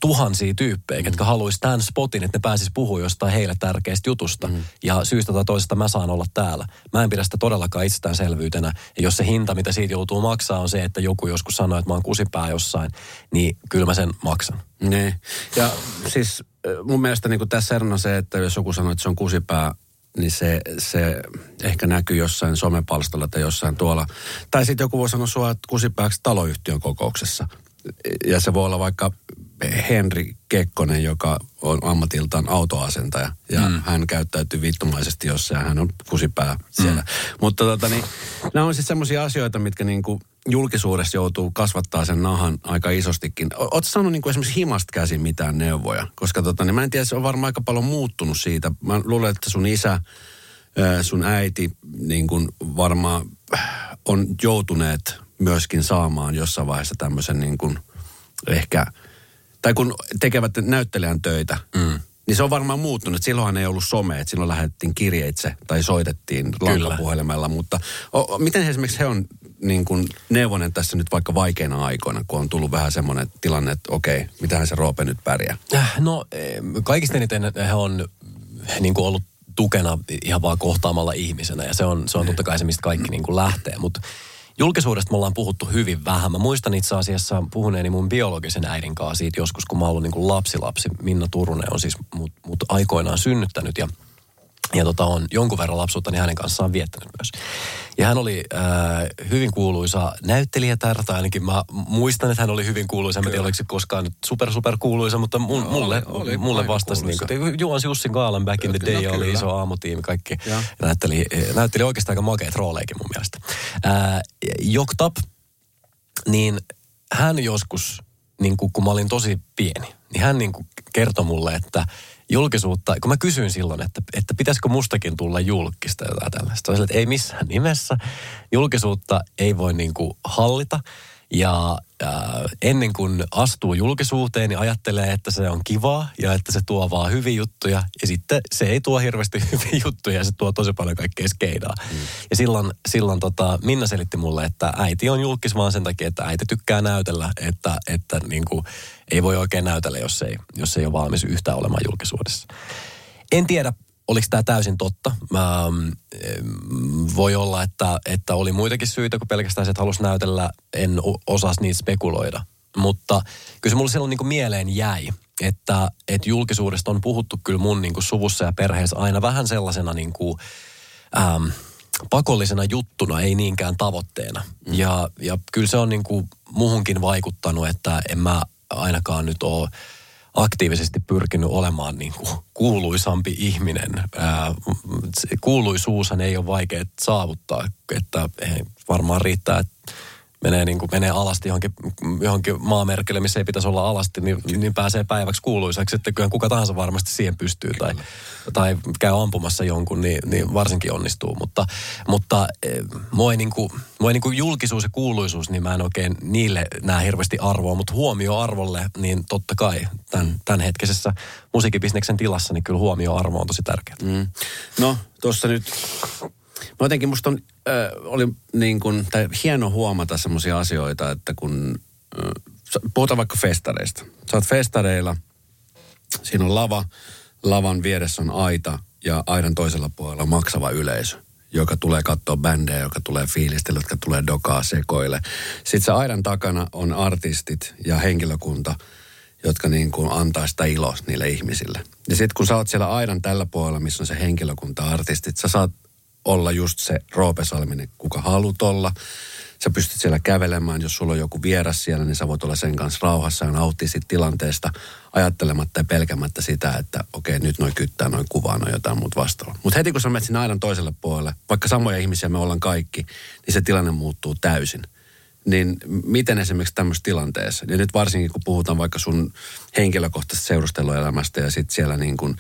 tuhansia tyyppejä, mm. jotka haluaisi tämän spotin, että ne pääsis puhua jostain heille tärkeästä jutusta. Mm. Ja syystä tai toisesta mä saan olla täällä. Mä en pidä sitä todellakaan itsestäänselvyytenä. Ja jos se hinta, mitä siitä joutuu maksaa, on se, että joku joskus sanoo, että mä oon kusipää jossain, niin kyllä mä sen maksan. Niin. Ja siis mun mielestä niin tässä erona se, että jos joku sanoo, että se on kusipää, niin se, se ehkä näkyy jossain somepalstalla tai jossain tuolla. Tai sitten joku voi sanoa sua, että kusipääksi taloyhtiön kokouksessa. Ja se voi olla vaikka Henri Kekkonen, joka on ammatiltaan autoasentaja. Ja mm. hän käyttäytyy vittumaisesti jossain, hän on kusipää siellä. Mm. Mutta tota, niin, nämä on siis semmoisia asioita, mitkä niin kuin julkisuudessa joutuu kasvattaa sen nahan aika isostikin. Oletko saanut niin kuin esimerkiksi himasta käsin mitään neuvoja? Koska tota, niin mä en tiedä, se on varmaan aika paljon muuttunut siitä. Mä luulen, että sun isä, sun äiti niin kuin varmaan on joutuneet myöskin saamaan jossain vaiheessa tämmöisen niin kuin ehkä – tai kun tekevät näyttelijän töitä, mm. niin se on varmaan muuttunut. Silloinhan ei ollut some, että silloin lähetettiin kirjeitse tai soitettiin lankapuhelimella. Mutta o, miten esimerkiksi he on niin kuin neuvonen tässä nyt vaikka vaikeina aikoina, kun on tullut vähän semmoinen tilanne, että okei, mitähän se Roope nyt pärjää? Äh, no kaikista eniten he on niin kuin ollut tukena ihan vaan kohtaamalla ihmisenä ja se on, se on totta kai se, mistä kaikki niin kuin lähtee. Mutta Julkisuudesta me ollaan puhuttu hyvin vähän. Mä muistan itse asiassa puhuneeni mun biologisen äidin kanssa siitä joskus, kun mä ollut niin kuin lapsilapsi. Minna Turunen on siis mut, mut aikoinaan synnyttänyt ja ja tota, on jonkun verran lapsuutta hänen kanssaan viettänyt myös. Ja hän oli äh, hyvin kuuluisa näyttelijätär, tai ainakin mä muistan, että hän oli hyvin kuuluisa. Mä en tiedä, oliko se koskaan nyt super super kuuluisa, mutta mun, no, mulle, oli, oli mulle vastasi. Niin kuin, Juhans Jussin Gaalan Back in the Day no, oli iso aamutiimi, kaikki. Näytteli, näytteli oikeastaan aika makeat rooleikin mun mielestä. Äh, Joktap, niin hän joskus, niin kuin, kun mä olin tosi pieni, niin hän niin kertoi mulle, että – julkisuutta, kun mä kysyin silloin, että, että pitäisikö mustakin tulla julkista jotain tällaista. Sillä, että ei missään nimessä. Julkisuutta ei voi niin kuin hallita. Ja äh, ennen kuin astuu julkisuuteen, niin ajattelee, että se on kivaa ja että se tuo vaan hyviä juttuja. Ja sitten se ei tuo hirveästi hyviä juttuja, se tuo tosi paljon kaikkea skeidaa. Mm. Ja silloin, silloin tota, Minna selitti mulle, että äiti on julkis vaan sen takia, että äiti tykkää näytellä, että, että niin kuin, ei voi oikein näytellä, jos ei, jos ei ole valmis yhtään olemaan julkisuudessa. En tiedä, oliko tämä täysin totta? Mä, mm, voi olla, että, että oli muitakin syitä kuin pelkästään se, että halusi näytellä. En osaa niitä spekuloida. Mutta kyllä se mulle silloin niin kuin mieleen jäi, että, että julkisuudesta on puhuttu kyllä mun niin kuin suvussa ja perheessä aina vähän sellaisena niin kuin, ähm, pakollisena juttuna, ei niinkään tavoitteena. Mm. Ja, ja kyllä se on niin kuin muhunkin vaikuttanut, että en mä ainakaan nyt ole aktiivisesti pyrkinyt olemaan niin kuin kuuluisampi ihminen. Kuuluisuushan ei ole vaikea saavuttaa, että varmaan riittää, että menee, niin kuin, menee alasti johonkin, johonkin maamerkille, missä ei pitäisi olla alasti, niin, niin pääsee päiväksi kuuluisaksi. Että kyllä kuka tahansa varmasti siihen pystyy tai, tai käy ampumassa jonkun, niin, niin varsinkin onnistuu. Mutta, mutta mua ei, niin kuin, mua ei niin kuin julkisuus ja kuuluisuus, niin mä en oikein niille näe hirveästi arvoa, mutta huomio arvolle, niin totta kai tämän, tämänhetkisessä musiikkibisneksen tilassa, niin kyllä huomioarvo on tosi tärkeää. Mm. No, tuossa nyt No jotenkin musta on, äh, oli niin kuin, tai hieno huomata semmoisia asioita, että kun äh, puhutaan vaikka festareista. Sä oot festareilla, siinä on lava, lavan vieressä on aita ja aidan toisella puolella maksava yleisö joka tulee katsoa bändejä, joka tulee fiilistellä, jotka tulee dokaa sekoille. Sitten se aidan takana on artistit ja henkilökunta, jotka niin kuin antaa sitä iloa niille ihmisille. Ja sitten kun sä oot siellä aidan tällä puolella, missä on se henkilökunta, artistit, sä saat olla just se Roope Salminen, kuka haluat olla. Sä pystyt siellä kävelemään, jos sulla on joku vieras siellä, niin sä voit olla sen kanssa rauhassa ja nauttia siitä tilanteesta ajattelematta ja pelkämättä sitä, että okei, nyt noin kyttää, noin kuvaa, noin jotain muuta vastaavaa. Mutta heti kun sä menet sinne aidan toiselle puolelle, vaikka samoja ihmisiä me ollaan kaikki, niin se tilanne muuttuu täysin niin miten esimerkiksi tämmöisessä tilanteessa, ja nyt varsinkin kun puhutaan vaikka sun henkilökohtaisesta seurusteluelämästä ja sitten siellä niin kuin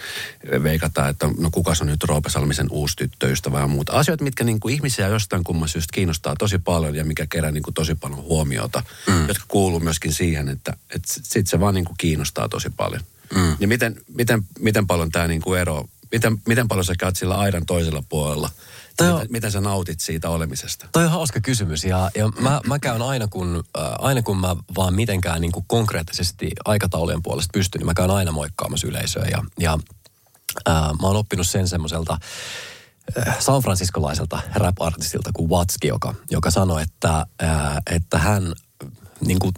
veikataan, että no kuka on nyt Roope Salmisen uusi tyttöystävä ja muuta. Asioita, mitkä niin kuin ihmisiä jostain kumman syystä kiinnostaa tosi paljon ja mikä kerää niin kuin tosi paljon huomiota, mm. jotka kuuluu myöskin siihen, että, että sitten se vaan niin kuin kiinnostaa tosi paljon. Mm. Ja miten, miten, miten paljon tämä niin kuin ero, miten, miten paljon sä käyt sillä aidan toisella puolella – Toi on, miten, miten sä nautit siitä olemisesta? Toi on hauska kysymys ja, ja mä, mä käyn aina kun, äh, aina kun mä vaan mitenkään niin kuin konkreettisesti aikataulujen puolesta pystyn, niin mä käyn aina moikkaamassa yleisöä ja, ja äh, mä oon oppinut sen semmoiselta äh, San Franciscolaiselta rap-artistilta kuin Watski, joka, joka sanoi, että, äh, että hän niin kuin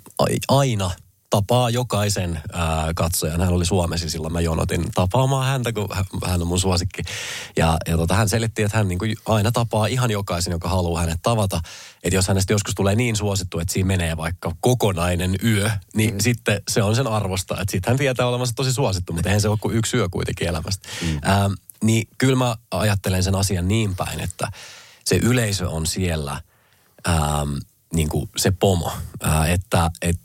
aina – tapaa jokaisen ää, katsojan. Hän oli Suomessa silloin, mä jonotin tapaamaan häntä, kun hän on mun suosikki. Ja, ja tota, hän selitti, että hän niin kuin aina tapaa ihan jokaisen, joka haluaa hänet tavata. Että jos hänestä joskus tulee niin suosittu, että siinä menee vaikka kokonainen yö, niin mm. sitten se on sen arvosta. Että sitten hän tietää olevansa tosi suosittu, mutta eihän se ole kuin yksi yö kuitenkin elämästä. Mm. Ää, niin kyllä mä ajattelen sen asian niin päin, että se yleisö on siellä... Ää, niin kuin se pomo, että et,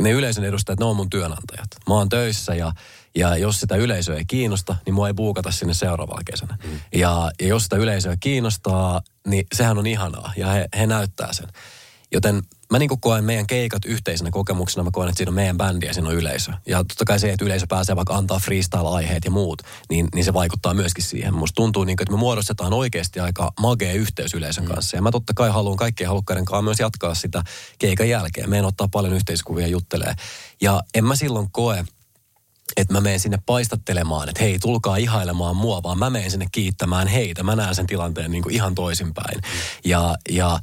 ne yleisön edustajat, ne on mun työnantajat. Mä oon töissä ja, ja jos sitä yleisöä ei kiinnosta, niin mua ei buukata sinne seuraavalla kesänä. Mm. Ja, ja jos sitä yleisöä kiinnostaa, niin sehän on ihanaa ja he, he näyttää sen. Joten mä niin koen meidän keikat yhteisenä kokemuksena, mä koen, että siinä on meidän bändi ja siinä on yleisö. Ja totta kai se, että yleisö pääsee vaikka antaa freestyle-aiheet ja muut, niin, niin se vaikuttaa myöskin siihen. Musta tuntuu, niin kuin, että me muodostetaan oikeasti aika magea yhteys yleisön mm. kanssa. Ja mä totta kai haluan kaikkien halukkaiden kanssa myös jatkaa sitä keikan jälkeen. Meidän ottaa paljon yhteiskuvia juttelee. Ja en mä silloin koe, että mä menen sinne paistattelemaan, että hei, tulkaa ihailemaan mua, vaan mä menen sinne kiittämään heitä. Mä näen sen tilanteen niin kuin ihan toisinpäin. Mm. Ja, ja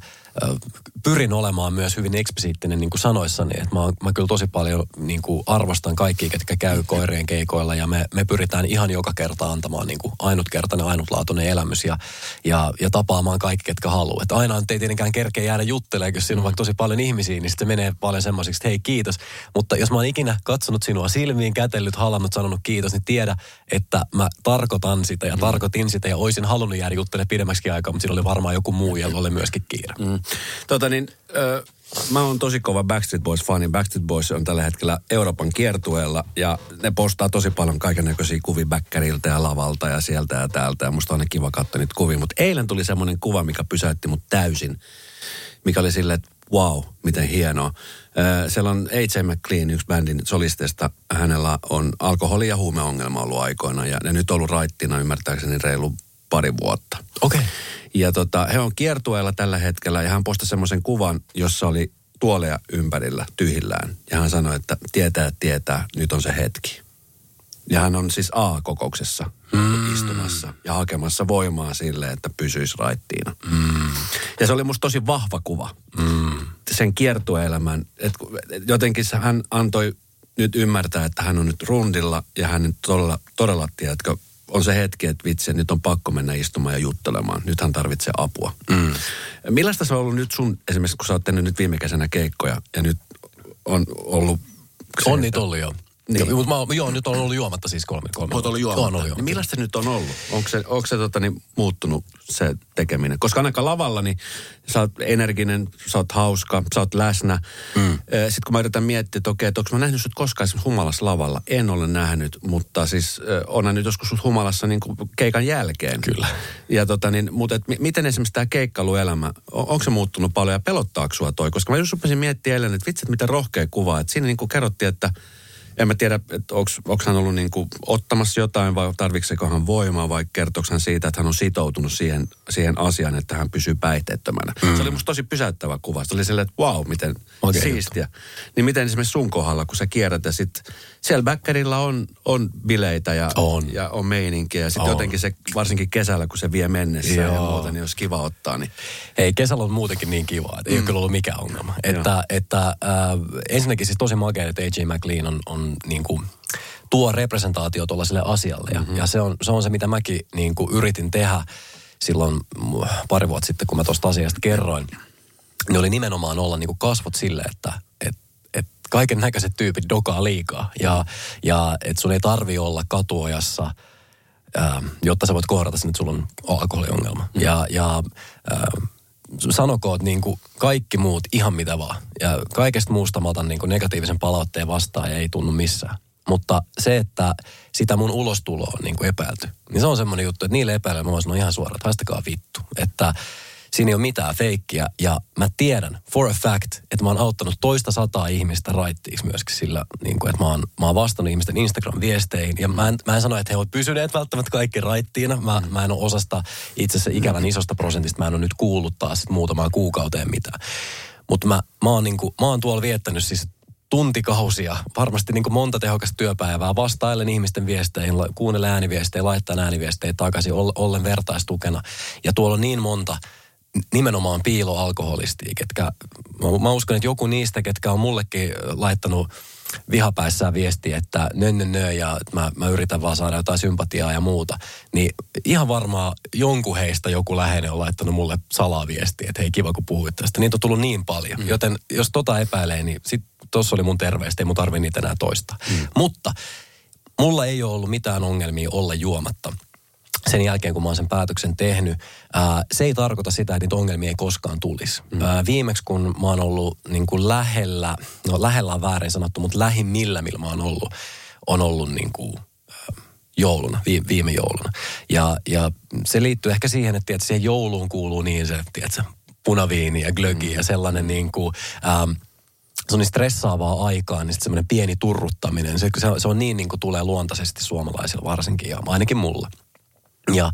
pyrin olemaan myös hyvin eksplisiittinen niin kuin sanoissani, että mä, mä kyllä tosi paljon niin kuin arvostan kaikkia, ketkä käy koirien keikoilla ja me, me pyritään ihan joka kerta antamaan niin kuin ainutkertainen, ainutlaatuinen elämys ja, ja, ja tapaamaan kaikki, ketkä haluaa. Että aina ei tietenkään kerkeä jäädä juttelemaan, jos siinä on vaikka tosi paljon ihmisiä, niin sitten menee paljon semmoisiksi, että hei kiitos. Mutta jos mä oon ikinä katsonut sinua silmiin, kätellyt, halannut, sanonut kiitos, niin tiedä, että mä tarkoitan sitä ja mm. tarkoitin sitä ja olisin halunnut jäädä juttelemaan pidemmäksi aikaa, mutta siinä oli varmaan joku muu, jolla oli myöskin kiire. Mm. Tota niin, ö, mä oon tosi kova Backstreet Boys-fani. Backstreet Boys on tällä hetkellä Euroopan kiertueella ja ne postaa tosi paljon kaiken näköisiä kuvia backeriltä ja lavalta ja sieltä ja täältä. Ja musta on ne kiva katsoa niitä kuvia. Mutta eilen tuli semmoinen kuva, mikä pysäytti mut täysin. Mikä oli silleen, että wow, miten hienoa. Siellä on AJ McLean, yksi bändin solisteista. Hänellä on alkoholi- ja huumeongelma ollut aikoina ja ne nyt ollut raittina ymmärtääkseni reilu pari vuotta. Okei. Okay. Ja tota, he on kiertueella tällä hetkellä ja hän postasi semmoisen kuvan, jossa oli tuoleja ympärillä tyhjillään. Ja hän sanoi, että tietää, tietää, nyt on se hetki. Ja hän on siis A-kokouksessa mm. istumassa ja hakemassa voimaa sille, että pysyisi raittiina. Mm. Ja se oli musta tosi vahva kuva. Mm. Sen kiertueelämän, että jotenkin hän antoi nyt ymmärtää, että hän on nyt rundilla ja hän nyt todella, todella tiedätkö, on se hetki, että vitsi, nyt on pakko mennä istumaan ja juttelemaan. Nyt hän tarvitsee apua. Mm. Millaista se on ollut nyt sun, esimerkiksi kun sä oot tehnyt nyt viime kesänä keikkoja ja nyt on ollut... Se, on niitä ollut jo. Niin. Joo, mutta mä, joo, nyt on ollut juomatta siis kolme. kolme Olet ollut juomatta. On ollut juomatta. Niin millaista se nyt on ollut? Onko se, onko se tota, niin, muuttunut se tekeminen? Koska ainakaan lavalla, niin sä oot energinen, sä oot hauska, sä oot läsnä. Mm. Sitten kun mä yritän miettiä, että okei, että onko mä nähnyt sut koskaan esimerkiksi humalassa lavalla? En ole nähnyt, mutta siis onhan nyt joskus sut humalassa niin kuin keikan jälkeen. Kyllä. Ja tota niin, mutta et, miten esimerkiksi tämä keikkailuelämä, on, onko se muuttunut paljon ja pelottaako sua toi? Koska mä just rupesin miettimään eilen, että vitsi, että miten rohkea kuva. Että siinä niin kuin kerrottiin, että en mä tiedä, että onko hän ollut niin kuin ottamassa jotain vai tarvitseeko hän voimaa vai kertooko hän siitä, että hän on sitoutunut siihen, siihen asiaan, että hän pysyy päihteettömänä. Mm. Se oli musta tosi pysäyttävä kuva. Se oli silleen, että wow, miten okay, siistiä. Juttu. Niin miten esimerkiksi sun kohdalla, kun sä kierrät ja sit siellä backerilla on, on bileitä ja on, ja on meininkiä. Ja sitten jotenkin se, varsinkin kesällä, kun se vie mennessä Joo. ja muuta, niin olisi kiva ottaa. Niin. Hei, kesällä on muutenkin niin kiva, että mm. ei ole kyllä ollut mikään ongelma. Että, että äh, ensinnäkin siis tosi makea, että AJ McLean on, on niin kuin, tuo representaatio tuollaiselle asialle. Ja, mm-hmm. ja se, on, se on se, mitä mäkin niin kuin yritin tehdä silloin pari vuotta sitten, kun mä tuosta asiasta kerroin. Ne oli nimenomaan olla niin kuin kasvot sille, että et, et kaiken näköiset tyypit dokaa liikaa. Ja, ja että sun ei tarvi olla katuojassa, ää, jotta sä voit kohdata sen, että sulla on alkoholiongelma. Mm. Ja, ja ää, sanokoot niin kuin kaikki muut ihan mitä vaan. Ja kaikesta muusta mä otan niin kuin negatiivisen palautteen vastaan ja ei tunnu missään. Mutta se, että sitä mun ulostulo on niin kuin epäilty, niin se on semmoinen juttu, että niille epäilee, mä voin sanoa ihan suoraan, että haistakaa vittu. Että siinä ei ole mitään feikkiä. Ja mä tiedän for a fact, että mä oon auttanut toista sataa ihmistä raittiiksi myöskin sillä, niin kuin, että mä oon, mä oon vastannut ihmisten Instagram-viesteihin. Ja mä en, mä en sano, että he ovat pysyneet välttämättä kaikki raittiina. Mä, mä en ole osasta itse asiassa ikävän isosta prosentista. Mä en ole nyt kuullut taas muutamaan kuukauteen mitään. Mutta mä, mä, niin kuin, mä oon tuolla viettänyt siis tuntikausia, varmasti niin kuin monta tehokasta työpäivää vastaillen ihmisten viesteihin, kuunnella ääniviestejä, laittaa ääniviestejä takaisin, ollen vertaistukena. Ja tuolla on niin monta nimenomaan piiloalkoholistia, ketkä, mä, mä uskon, että joku niistä, ketkä on mullekin laittanut vihapäissään viesti, että nö, nö, nö ja mä, mä yritän vaan saada jotain sympatiaa ja muuta, niin ihan varmaan jonkun heistä joku läheinen on laittanut mulle salaviestiä, että hei kiva kun puhuit tästä. Niitä on tullut niin paljon, mm. joten jos tota epäilee, niin sit tossa oli mun terveistä, ei mun tarvi niitä enää toista. Mm. Mutta mulla ei ole ollut mitään ongelmia olla juomatta sen jälkeen, kun mä oon sen päätöksen tehnyt. Ää, se ei tarkoita sitä, että niitä ongelmia ei koskaan tulisi. Mm. Ää, viimeksi, kun mä oon ollut niin kuin lähellä, no lähellä on väärin sanottu, mutta lähimmillä, millä mä oon ollut, on ollut niin kuin, jouluna, vi, viime jouluna. Ja, ja se liittyy ehkä siihen, että tiedät, siihen jouluun kuuluu niin se, tiedät, punaviini ja glögi mm. ja sellainen niin kuin, ähm, se on niin stressaavaa aikaa, niin semmoinen pieni turruttaminen, se, se, se on niin, niin kuin tulee luontaisesti suomalaisilla varsinkin ja ainakin mulla. Ja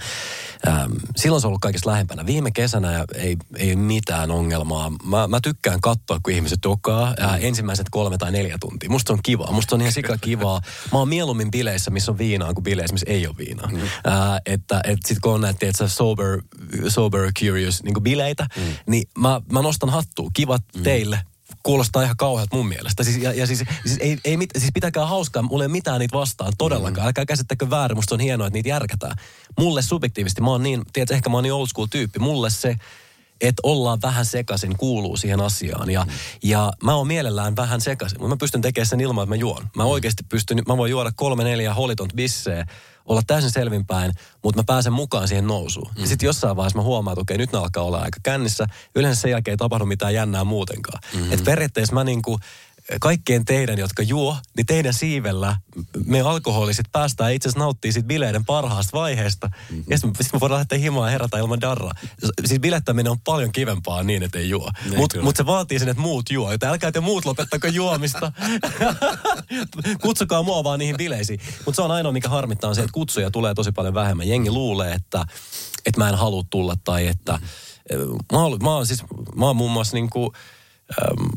ähm, silloin se on ollut kaikista lähempänä. Viime kesänä ei, ei mitään ongelmaa. Mä, mä tykkään katsoa, kun ihmiset dokaa äh, ensimmäiset kolme tai neljä tuntia. Musta on kiva. Musta on ihan sika kivaa. Mä oon mieluummin bileissä, missä on viinaa, kuin bileissä, missä ei ole viinaa. Mm. Äh, että et sit kun on näitä, että sober, sober curious niin bileitä, mm. niin mä, mä nostan hattua. Kivat mm. teille kuulostaa ihan kauhealta mun mielestä. Siis, ja, ja siis, siis, ei, ei mit, siis pitäkää hauskaa, mulla ei ole mitään niitä vastaan todellakaan. Mm. Älkää käsittäkö väärin, musta on hienoa, että niitä järkätään. Mulle subjektiivisesti, mä oon niin, tiedät, ehkä mä oon niin old school tyyppi, mulle se, että ollaan vähän sekaisin, kuuluu siihen asiaan. Ja, mm. ja mä oon mielellään vähän sekaisin, mutta mä pystyn tekemään sen ilman, että mä juon. Mä oikeasti pystyn, mä voin juoda kolme, neljä holitont bisseä, olla täysin selvinpäin, mutta mä pääsen mukaan siihen nousuun. Mm. Ja sitten jossain vaiheessa mä huomaan, että okei, nyt ne alkaa olla aika kännissä. Yleensä sen jälkeen ei tapahdu mitään jännää muutenkaan. Mm-hmm. Että periaatteessa mä niinku, kaikkien teidän, jotka juo, niin teidän siivellä me alkoholiset päästään itse asiassa nauttii siitä bileiden parhaasta vaiheesta. Mm-hmm. Ja sitten me voidaan lähteä himaan ja herätä ilman darraa. Siis bilettäminen on paljon kivempaa niin, että ei juo. Mutta mut se vaatii sen, että muut juo. Joten älkää te muut lopettako juomista. Kutsukaa mua vaan niihin bileisiin. Mutta se on ainoa, mikä harmittaa on se, että kutsuja tulee tosi paljon vähemmän. Jengi luulee, että, että mä en halua tulla tai että... Mä oon, mä oon siis, mä oon muun muassa niin kuin,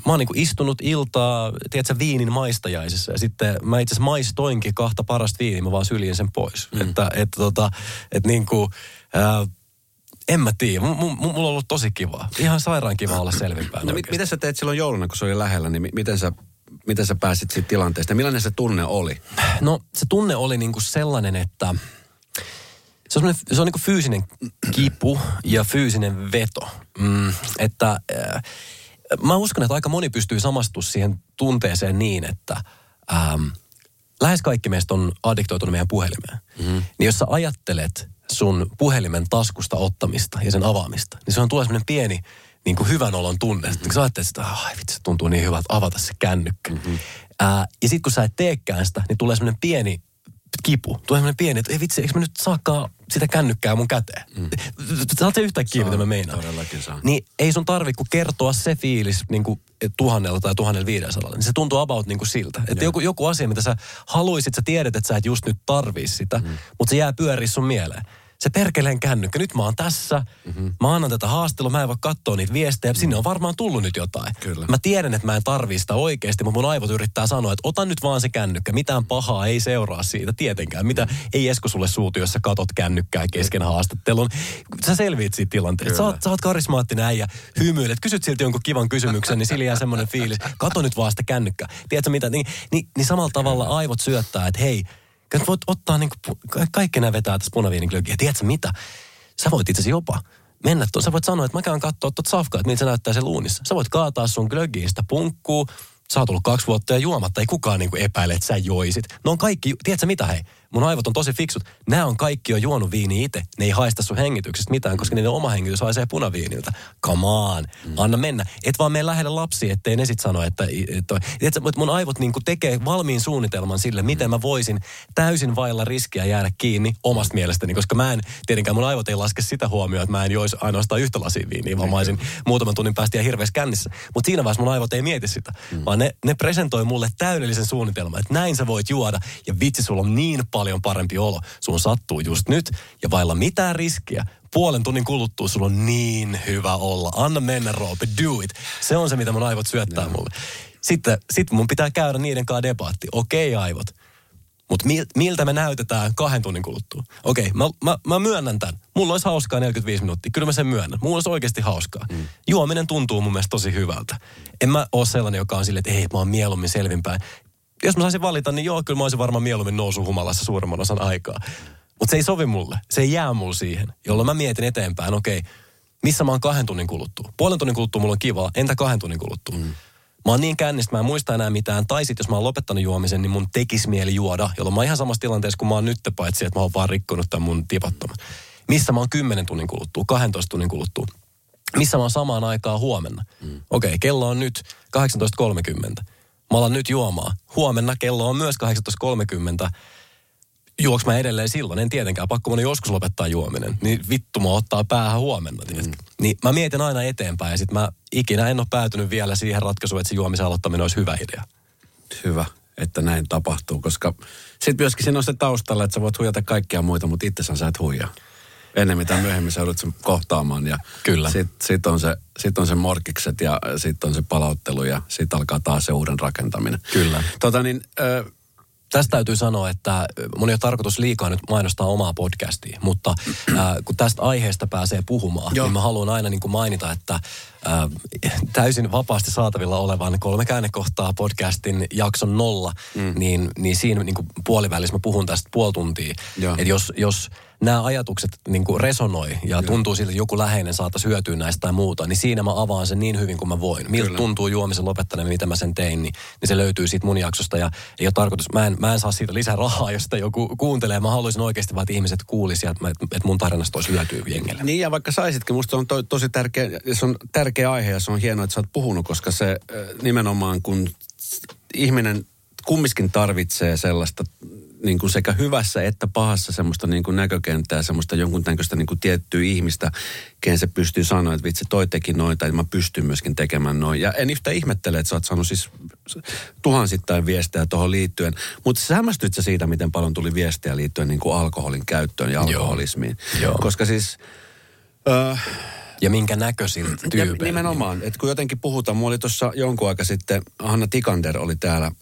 mä oon niinku istunut iltaa, tiedätkö, viinin maistajaisessa. Ja sitten mä itse asiassa maistoinkin kahta parasta viiniä, mä vaan syljin sen pois. Mm. Että, että tota, että niinku, äh, en mä tiedä. M- m- mulla on ollut tosi kiva. Ihan sairaan kiva olla selvinpäin. No, mit, mitä sä teet silloin jouluna, kun se oli lähellä, niin miten sä, miten sä pääsit siitä tilanteesta? Millainen se tunne oli? No se tunne oli niinku sellainen, että Se on, se on niin fyysinen kipu ja fyysinen veto. Mm, että äh, mä uskon, että aika moni pystyy samastumaan siihen tunteeseen niin, että ähm, lähes kaikki meistä on addiktoitunut meidän puhelimeen. Mm-hmm. Niin jos sä ajattelet sun puhelimen taskusta ottamista ja sen avaamista, niin se on tulee semmoinen pieni niin kuin hyvän olon tunne. Mm-hmm. Kun sä ajattelet, että ai vitsi, se tuntuu niin hyvältä avata se kännykkä. Mm-hmm. Ää, ja sitten kun sä et teekään sitä, niin tulee semmoinen pieni kipu. Tulee semmoinen pieni, että ei vitsi, eikö mä nyt saakaan sitä kännykkää mun käteen. Mm. Saat se yhtäkkiä, mitä mä meinaan. Todellakin saa. Niin ei sun tarvi kun kertoa se fiilis niin kuin tuhannella tai tuhannella viidensadalla. Niin se tuntuu about niin kuin siltä. Että joku, joku asia, mitä sä haluisit, sä tiedät, että sä et just nyt tarvii sitä, mm. mutta se jää pyöriä sun mieleen se perkeleen kännykkä, nyt mä oon tässä, mm-hmm. mä annan tätä haastelua, mä en voi katsoa niitä viestejä, mm. sinne on varmaan tullut nyt jotain. Kyllä. Mä tiedän, että mä en tarvii sitä oikeasti, mutta mun aivot yrittää sanoa, että ota nyt vaan se kännykkä, mitään pahaa ei seuraa siitä, tietenkään. Mitä ei Esko sulle suutu, jos sä katot kännykkää kesken haastattelun. Sä selviit siitä tilanteesta. Sä, oot, sä oot karismaattinen äijä, hymyilet, kysyt silti jonkun kivan kysymyksen, niin sillä jää semmoinen fiilis. Kato nyt vaan sitä kännykkää. Tiedätkö mitä? Niin, niin, niin samalla tavalla aivot syöttää, että hei, Kyllä voit ottaa niin kuin, kaikki nämä vetää tässä punaviiniglögiä. Tiedätkö mitä? Sä voit itse jopa mennä tuon. Sä voit sanoa, että mä käyn katsoa tuota safkaa, että miltä se näyttää se luunissa. Sä voit kaataa sun glögiin sitä punkkuu. Sä oot ollut kaksi vuotta ja juomatta. Ei kukaan niin kuin epäile, että sä joisit. No on kaikki, tiedätkö mitä hei? Mun aivot on tosi fiksut. Nämä on kaikki jo juonut viini itse. Ne ei haista sun hengityksestä mitään, koska niiden oma hengitys haisee punaviiniltä. Come on, mm. anna mennä. Et vaan mene lähelle lapsi, ettei ne sit sano, että, että, että mun aivot niinku tekee valmiin suunnitelman sille, miten mä voisin täysin vailla riskiä jäädä kiinni omasta mielestäni, koska mä en, tietenkään mun aivot ei laske sitä huomioon, että mä en joisi ainoastaan yhtä lasia viiniä, vaan mä olisin muutaman tunnin päästä ja hirveässä kännissä. Mutta siinä vaiheessa mun aivot ei mieti sitä, mm. vaan ne, ne presentoi mulle täydellisen suunnitelman, että näin sä voit juoda ja vitsi, sulla on niin paljon parempi olo. Sun sattuu just nyt ja vailla mitään riskiä. Puolen tunnin kuluttua sulla on niin hyvä olla. Anna mennä, Roope, do it. Se on se, mitä mun aivot syöttää no. mulle. Sitten sit mun pitää käydä niiden kanssa debatti. Okei, okay, aivot. Mutta miltä me näytetään kahden tunnin kuluttua? Okei, okay, mä, mä, mä myönnän tämän. Mulla olisi hauskaa 45 minuuttia. Kyllä mä sen myönnän. Mulla olisi oikeasti hauskaa. Mm. Juominen tuntuu mun mielestä tosi hyvältä. En mä ole sellainen, joka on silleen, että ei, mä oon mieluummin selvinpäin jos mä saisin valita, niin joo, kyllä mä olisin varmaan mieluummin nousu humalassa suuremman osan aikaa. Mutta se ei sovi mulle. Se ei jää mulle siihen, jolloin mä mietin eteenpäin, okei, okay, missä mä oon kahden tunnin kuluttua. Puolen tunnin kuluttua mulla on kivaa, entä kahden tunnin kuluttua? Mm. Mä oon niin kännistä, mä en muista enää mitään. Tai sitten jos mä oon lopettanut juomisen, niin mun tekis mieli juoda, jolloin mä oon ihan samassa tilanteessa kuin mä oon nyt, paitsi että mä oon vaan rikkonut tämän mun tipattoman. Missä mä oon 10 tunnin kuluttua, 12 tunnin kuluttua. Missä mä oon samaan aikaan huomenna. Mm. Okei, okay, kello on nyt 18.30 mä alan nyt juomaan. Huomenna kello on myös 18.30. Juoks mä edelleen silloin? En tietenkään. Pakko mun joskus lopettaa juominen. Niin vittu mä ottaa päähän huomenna. Mm. Niin mä mietin aina eteenpäin ja sit mä ikinä en ole päätynyt vielä siihen ratkaisuun, että se juomisen aloittaminen olisi hyvä idea. Hyvä, että näin tapahtuu, koska sitten myöskin siinä on se taustalla, että sä voit huijata kaikkia muita, mutta itse sä et huijaa ennen mitä myöhemmin sä joudut sen kohtaamaan. Ja Kyllä. Sitten sit on, se, sit on se morkikset ja sitten on se palauttelu ja sitten alkaa taas se uuden rakentaminen. Kyllä. Tota niin, ö, Tästä täytyy sanoa, että mun ei ole tarkoitus liikaa nyt mainostaa omaa podcastia, mutta äh, kun tästä aiheesta pääsee puhumaan, Joo. niin mä haluan aina niin kuin mainita, että äh, täysin vapaasti saatavilla olevan kolme käännekohtaa podcastin jakson nolla, mm. niin, niin siinä niin kuin puolivälissä mä puhun tästä puoli tuntia. Että jos, jos nämä ajatukset niin kuin resonoi ja Joo. tuntuu siltä, että joku läheinen saattaisi hyötyä näistä tai muuta, niin siinä mä avaan sen niin hyvin kuin mä voin. Miltä Kyllä. tuntuu juomisen lopettaminen, mitä mä sen tein, niin, niin se löytyy siitä mun jaksosta ja ei ole tarkoitus, mä en, mä en saa siitä lisää rahaa, jos sitä joku kuuntelee. Mä haluaisin oikeasti vaan, että ihmiset kuulisivat, että, että mun tarinasta olisi hyötyä jengelle. Niin ja vaikka saisitkin, musta on to, tosi tärkeä, se on tärkeä aihe ja se on hienoa, että sä oot puhunut, koska se nimenomaan kun ihminen kummiskin tarvitsee sellaista niin kuin sekä hyvässä että pahassa semmoista niin kuin näkökenttää, semmoista jonkun tämmöistä niin kuin tiettyä ihmistä, kehen se pystyy sanoa, että vitsi toi teki noita, että mä pystyn myöskin tekemään noin. Ja en yhtä ihmettele, että sä oot saanut siis tuhansittain viestejä tuohon liittyen. Mutta sä hämmästyt sä siitä, miten paljon tuli viestejä liittyen niin kuin alkoholin käyttöön ja alkoholismiin. Joo. Joo. Koska siis... Öö, ja minkä näköisiltä tyypeiltä. Nimenomaan, että kun jotenkin puhutaan, mulla oli tuossa jonkun aika sitten, Hanna Tikander oli täällä, äh,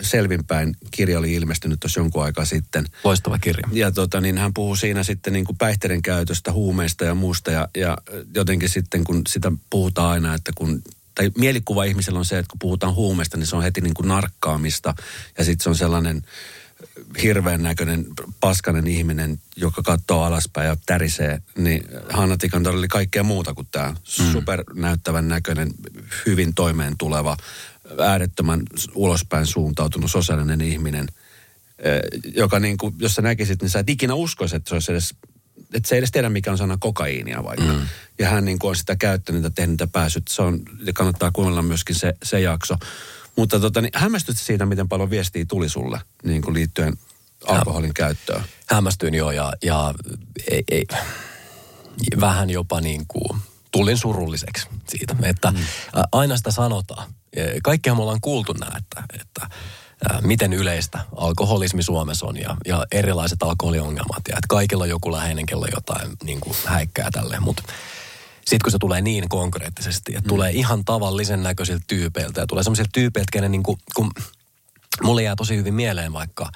Selvinpäin kirja oli ilmestynyt tuossa jonkun aika sitten. Loistava kirja. Ja tota, niin hän puhuu siinä sitten niin kuin päihteiden käytöstä, huumeista ja muusta ja, ja jotenkin sitten kun sitä puhutaan aina, että kun tai mielikuva ihmisellä on se, että kun puhutaan huumeista, niin se on heti niin kuin narkkaamista ja sitten se on sellainen hirveän näköinen paskanen ihminen, joka katsoo alaspäin ja tärisee, niin Hanna Tikantor oli kaikkea muuta kuin tämä mm. supernäyttävän näköinen, hyvin toimeen tuleva, äärettömän ulospäin suuntautunut sosiaalinen ihminen, eh, joka niin kuin, jos sä näkisit, niin sä et ikinä uskoisi, että se olisi edes että se ei edes tiedä, mikä on sana kokaiinia vaikka. Mm. Ja hän niin kuin on sitä käyttänyt ja tehnyt ja päässyt. Se on, ja kannattaa kuunnella myöskin se, se jakso. Mutta tota, niin hämmästyt siitä, miten paljon viestiä tuli sulle niin kuin liittyen alkoholin käyttöön? Hämmästyin jo ja, ja ei, ei, vähän jopa niin kuin tulin surulliseksi siitä, että mm. aina sitä sanotaan. Kaikkihan me ollaan kuultu nämä, että, että miten yleistä alkoholismi Suomessa on ja, ja erilaiset alkoholiongelmat ja että kaikilla on joku läheinen, kello jotain niin kuin häikkää tälle, mutta sitten kun se tulee niin konkreettisesti, että mm. tulee ihan tavallisen näköisiltä tyypeiltä ja tulee semmoisilta tyypeiltä, kenen niin kuin, kun mulle jää tosi hyvin mieleen vaikka,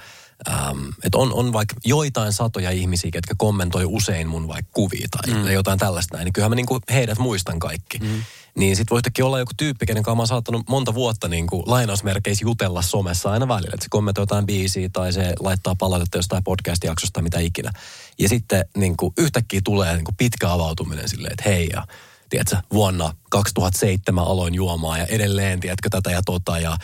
ähm, että on, on vaikka joitain satoja ihmisiä, jotka kommentoi usein mun vaikka kuvia tai mm. jotain tällaista näin, niin kyllähän mä niin kuin heidät muistan kaikki. Mm. Niin sit voi olla joku tyyppi, kenen kanssa mä oon saattanut monta vuotta niin kuin lainausmerkeissä jutella somessa aina välillä. Että se kommentoi jotain biisiä tai se laittaa palautetta jostain podcast-jaksosta tai mitä ikinä. Ja sitten niin kuin yhtäkkiä tulee niin kuin pitkä avautuminen silleen, että hei ja tiedätkö, vuonna 2007 aloin juomaan ja edelleen, tiedätkö, tätä ja tota ja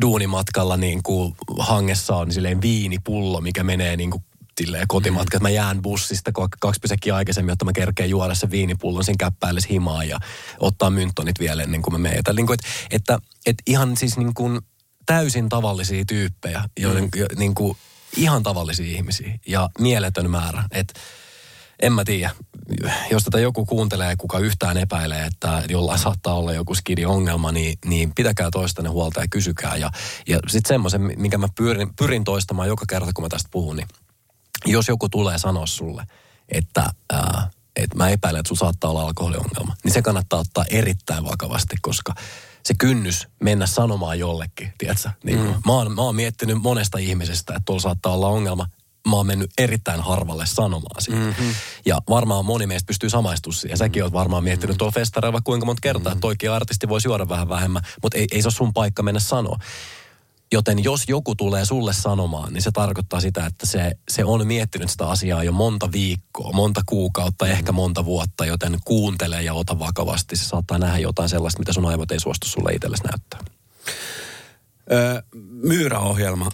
duunimatkalla niin kuin hangessa on silleen viinipullo, mikä menee niin kuin silleen kotimatka, mm. mä jään bussista kaksi pysäkkiä aikaisemmin, jotta mä kerkeen juoda sen viinipullon sen käppäilles himaan ja ottaa mynttonit vielä ennen kuin mä menen. Että, niin että, että, että ihan siis niin kuin täysin tavallisia tyyppejä, joiden mm. niin kuin, ihan tavallisia ihmisiä ja mieletön määrä. Että en mä tiedä, jos tätä joku kuuntelee, kuka yhtään epäilee, että jollain saattaa olla joku skidi-ongelma, niin, niin pitäkää toistanne huolta ja kysykää. Ja, ja sitten semmoisen, minkä mä pyrin, pyrin toistamaan joka kerta, kun mä tästä puhun, niin jos joku tulee sanoa sulle, että, ää, että mä epäilen, että sulla saattaa olla alkoholiongelma, niin se kannattaa ottaa erittäin vakavasti, koska se kynnys mennä sanomaan jollekin, tiedätkö? Niin mm. mä, oon, mä oon miettinyt monesta ihmisestä, että tuolla saattaa olla ongelma. Mä oon mennyt erittäin harvalle sanomaan siitä. Mm-hmm. Ja varmaan moni meistä pystyy samaistumaan siihen. Säkin oot varmaan miettinyt mm-hmm. tuolla festareilla kuinka monta kertaa, mm-hmm. että toikin artisti voisi juoda vähän vähemmän, mutta ei, ei se ole sun paikka mennä sanoa. Joten jos joku tulee sulle sanomaan, niin se tarkoittaa sitä, että se, se on miettinyt sitä asiaa jo monta viikkoa, monta kuukautta, mm. ehkä monta vuotta, joten kuuntele ja ota vakavasti. Se saattaa nähdä jotain sellaista, mitä sun aivot ei suostu sulle itsellesi näyttää. Öö, Myyrä-ohjelma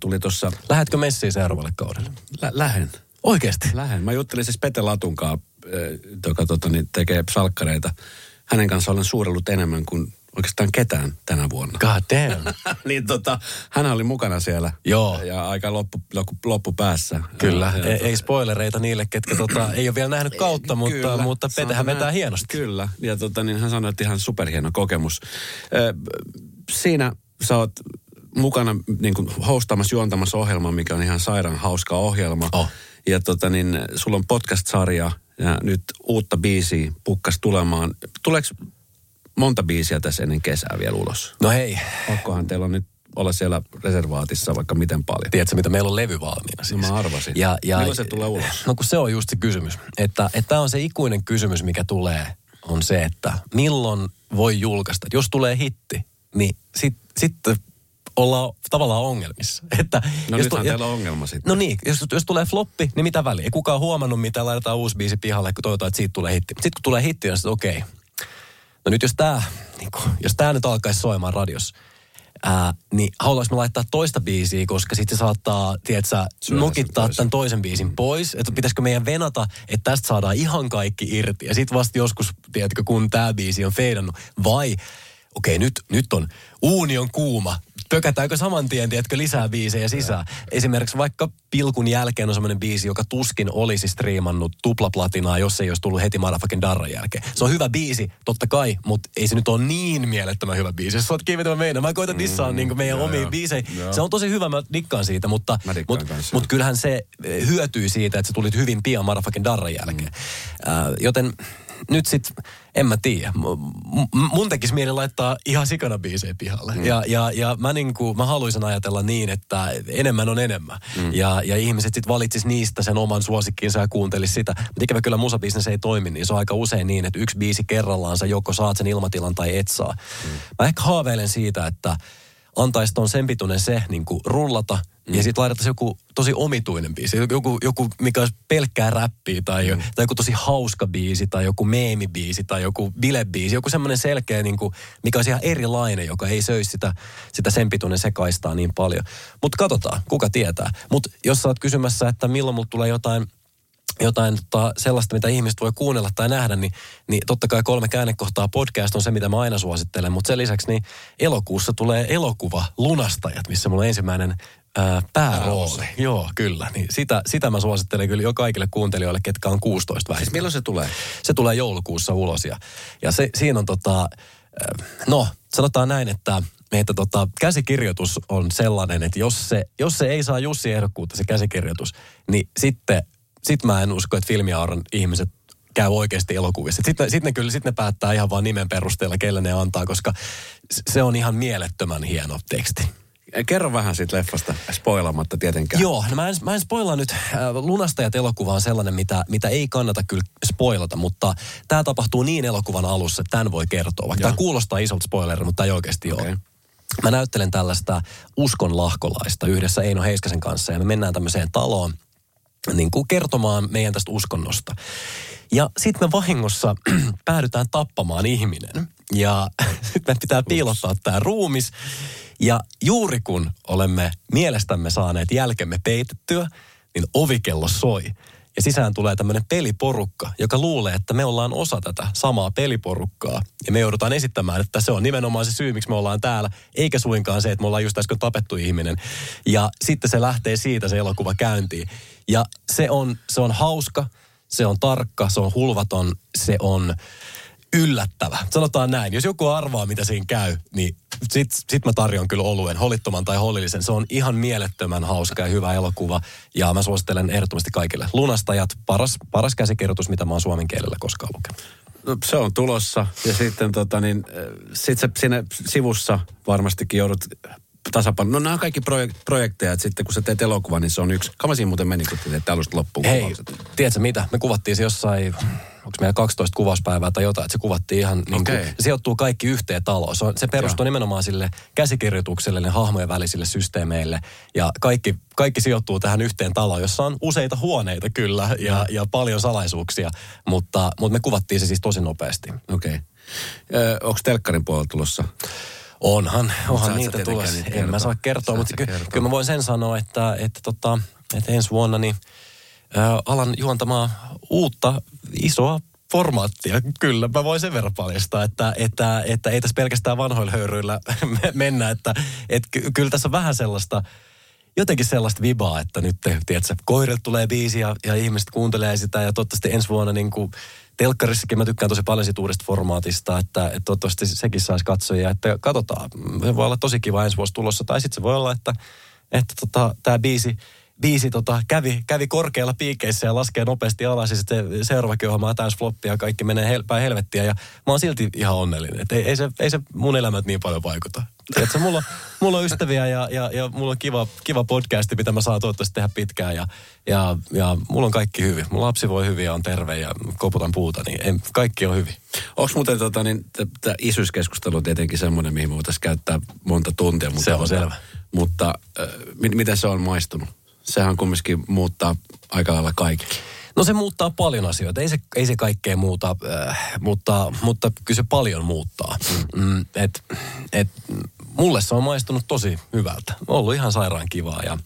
tuli tuossa... Lähetkö messiin seuraavalle kaudelle? Lä- lähen. Oikeasti? Lähen. Mä juttelin siis Pete Latunkaan, joka tota, niin tekee salkkareita. Hänen kanssa olen suurellut enemmän kuin oikeastaan ketään tänä vuonna. God damn. niin tota, hän oli mukana siellä. Joo. Ja aika loppu, loppu, loppu päässä. Kyllä. Ja, ei, ei spoilereita niille, ketkä tota, ei ole vielä nähnyt kautta, mutta, kyllä, mutta Petehän vetää hienosti. Kyllä. Ja tota, niin hän sanoi, että ihan superhieno kokemus. Ö, siinä sä oot mukana niin kuin hostaamassa, juontamassa ohjelmaa, mikä on ihan sairaan hauska ohjelma. Oh. Ja tota, niin, sulla on podcast-sarja ja nyt uutta biisiä pukkas tulemaan. Tuleeko monta biisiä tässä ennen kesää vielä ulos? No hei. Pakkohan teillä on nyt olla siellä reservaatissa vaikka miten paljon. Tiedätkö, mitä meillä on levy valmiina siis? No mä arvasin. Ja, ja, Milloin se tulee ulos? No kun se on just se kysymys. Että tämä on se ikuinen kysymys, mikä tulee, on se, että milloin voi julkaista. Jos tulee hitti, niin sitten sit ollaan tavallaan ongelmissa. Että no jos nythän tu- teillä on ongelma sitten. No niin, jos, jos tulee floppi, niin mitä väliä? Ei kukaan huomannut, mitä laitetaan uusi biisi pihalle, kun toivotaan, että siitä tulee hitti. Sitten kun tulee hitti, niin sitten okei, okay, No nyt jos tämä niin jos tää nyt alkaisi soimaan radios, ää, niin haluaisin laittaa toista biisiä, koska sitten se saattaa, tiedätkö, nokittaa tämän toisen biisin pois. Että pitäisikö meidän venata, että tästä saadaan ihan kaikki irti. Ja sitten vasta joskus, tiedätkö, kun tämä biisi on feidannut. Vai, okei, okay, nyt, nyt on, uuni on kuuma, pökätäänkö saman tien, tiedätkö, lisää biisejä sisään. Ja. Esimerkiksi vaikka Pilkun jälkeen on semmoinen biisi, joka tuskin olisi striimannut tuplaplatinaa, jos ei olisi tullut heti Motherfucking Darran jälkeen. Se on hyvä biisi, totta kai, mutta ei se nyt ole niin mielettömän hyvä biisi. Jos sä oot kiinni meidän, mä koitan dissaa mm, niin meidän omia biisejä. Se on tosi hyvä, mä dikkaan siitä, mutta, mutta, mutta kyllähän se eh, hyötyy siitä, että sä tulit hyvin pian Motherfucking Darran jälkeen. Mm. Uh, joten nyt sit, en mä tiedä. mun tekisi mieli laittaa ihan sikana biisejä pihalle. Mm. Ja, ja, ja mä, niinku, mä haluaisin ajatella niin, että enemmän on enemmän. Mm. Ja, ja ihmiset sitten valitsis niistä sen oman suosikkiinsa ja kuuntelis sitä. Mutta ikävä kyllä musabisnes ei toimi, niin se on aika usein niin, että yksi biisi kerrallaan sä joko saat sen ilmatilan tai et saa. Mm. Mä ehkä haaveilen siitä, että antaisi ton sen pituinen se niin kuin rullata, Mm. Ja sitten laitettaisiin joku tosi omituinen biisi. Joku, joku mikä olisi pelkkää räppiä tai, mm. tai joku tosi hauska biisi tai joku meemibiisi tai joku bilebiisi. Joku semmoinen selkeä, niin kuin, mikä olisi ihan erilainen, joka ei söisi sitä, sitä sen pituinen sekaistaa niin paljon. Mutta katsotaan, kuka tietää. Mutta jos sä oot kysymässä, että milloin mulla tulee jotain jotain tota, sellaista, mitä ihmiset voi kuunnella tai nähdä, niin, niin totta kai kolme käännekohtaa podcast on se, mitä mä aina suosittelen. Mutta sen lisäksi niin elokuussa tulee elokuva Lunastajat, missä mulla on ensimmäinen ää, päärooli. Pääosa. Joo, kyllä. Niin sitä, sitä mä suosittelen kyllä jo kaikille kuuntelijoille, ketkä on 16 vähintään. Siis milloin se tulee? Se tulee joulukuussa ulos ja, ja se, siinä on tota, no sanotaan näin, että että tota, käsikirjoitus on sellainen, että jos se, jos se ei saa Jussi ehdokkuutta se käsikirjoitus, niin sitten sit mä en usko, että filmiauran ihmiset käy oikeasti elokuvissa. Sitten sit ne kyllä sit ne päättää ihan vaan nimen perusteella, kelle ne antaa, koska se on ihan mielettömän hieno teksti. Kerro vähän siitä leffasta, spoilamatta tietenkään. Joo, no mä en, mä en spoilaa nyt. Äh, Lunastajat elokuva on sellainen, mitä, mitä ei kannata kyllä spoilata, mutta tämä tapahtuu niin elokuvan alussa, että tämän voi kertoa. Vaikka tämä kuulostaa isolta spoilerilta, mutta tämä ei oikeasti okay. ole. Mä näyttelen tällaista uskon lahkolaista yhdessä Eino Heiskasen kanssa ja me mennään tämmöiseen taloon niin kuin kertomaan meidän tästä uskonnosta. Ja sitten me vahingossa päädytään tappamaan ihminen. Ja sitten me pitää piilottaa tämä ruumis. Ja juuri kun olemme mielestämme saaneet jälkemme peitettyä, niin ovikello soi. Ja sisään tulee tämmöinen peliporukka, joka luulee, että me ollaan osa tätä samaa peliporukkaa. Ja me joudutaan esittämään, että se on nimenomaan se syy, miksi me ollaan täällä, eikä suinkaan se, että me ollaan just äsken tapettu ihminen. Ja sitten se lähtee siitä se elokuva käyntiin. Ja se on, se on hauska, se on tarkka, se on hulvaton, se on yllättävä. Sanotaan näin. Jos joku arvaa, mitä siinä käy, niin sit, sit mä tarjon kyllä oluen, holittoman tai hollillisen. Se on ihan mielettömän hauska ja hyvä elokuva. Ja mä suosittelen ehdottomasti kaikille. Lunastajat, paras, paras käsikirjoitus, mitä mä oon suomen kielellä koskaan lukenut. No, se on tulossa. Ja sitten tota, niin, äh, sit se siinä sivussa varmastikin joudut tasapaino. No nämä on kaikki projek- projekteja, että sitten kun sä teet elokuvan, niin se on yksi. Kauan siinä muuten meni, kun teet alusta loppuun Hei, kuvaukset? tiedätkö mitä? Me kuvattiin se jossain, onko meillä 12 kuvauspäivää tai jotain, että se kuvattiin ihan niin okay. kuin, se sijoittuu kaikki yhteen taloon. Se, on, se perustuu Joo. nimenomaan sille käsikirjoitukselle, ne hahmojen välisille systeemeille ja kaikki, kaikki sijoittuu tähän yhteen taloon, jossa on useita huoneita kyllä ja, ja paljon salaisuuksia, mutta, mutta me kuvattiin se siis tosi nopeasti. Okei. Okay. Onko telkkarin puolella tulossa? Onhan, onhan niitä tulossa. En mä saa kertoa, mutta ky- kyllä mä voin sen sanoa, että, että, tota, että ensi vuonna niin, ää, alan juontamaan uutta isoa formaattia. Kyllä, mä voin sen verran paljastaa, että, että, että ei tässä pelkästään vanhoilla höyryillä mennä. Että, että kyllä tässä on vähän sellaista, jotenkin sellaista vibaa, että nyt, tiedätkö, koirat tulee biisi ja, ja ihmiset kuuntelee sitä ja toivottavasti ensi vuonna niin kuin telkkarissakin mä tykkään tosi paljon siitä uudesta formaatista, että, että toivottavasti sekin saisi katsoja, että katsotaan. Se voi olla tosi kiva ensi vuosi tulossa, tai sitten se voi olla, että, että tota, tämä biisi, biisi tota, kävi, kävi korkealla piikeissä ja laskee nopeasti alas ja sitten seuraavakin ohjelma on täys floppia ja kaikki menee hel- päin helvettiä ja mä oon silti ihan onnellinen. Et ei, ei, se, ei se mun elämät niin paljon vaikuta. Tiedätkö, mulla, mulla on ystäviä ja, ja, ja mulla on kiva, kiva podcasti, mitä mä saan toivottavasti tehdä pitkään. Ja, ja, ja mulla on kaikki hyvin. Mun lapsi voi hyvin ja on terve ja koputan puuta, niin en, kaikki on hyvin. Onko muuten tota, niin, tämä isyyskeskustelu tietenkin semmoinen, mihin me voitaisiin käyttää monta tuntia. Mutta, se on selvä. Mutta äh, miten se on maistunut? Sehän kumminkin muuttaa aika lailla kaikki. No se muuttaa paljon asioita. Ei se, ei se kaikkea muuta, äh, mutta, mutta kyllä se paljon muuttaa. Mm. Mm, et, et, mulle se on maistunut tosi hyvältä. On ollut ihan sairaan kivaa ja,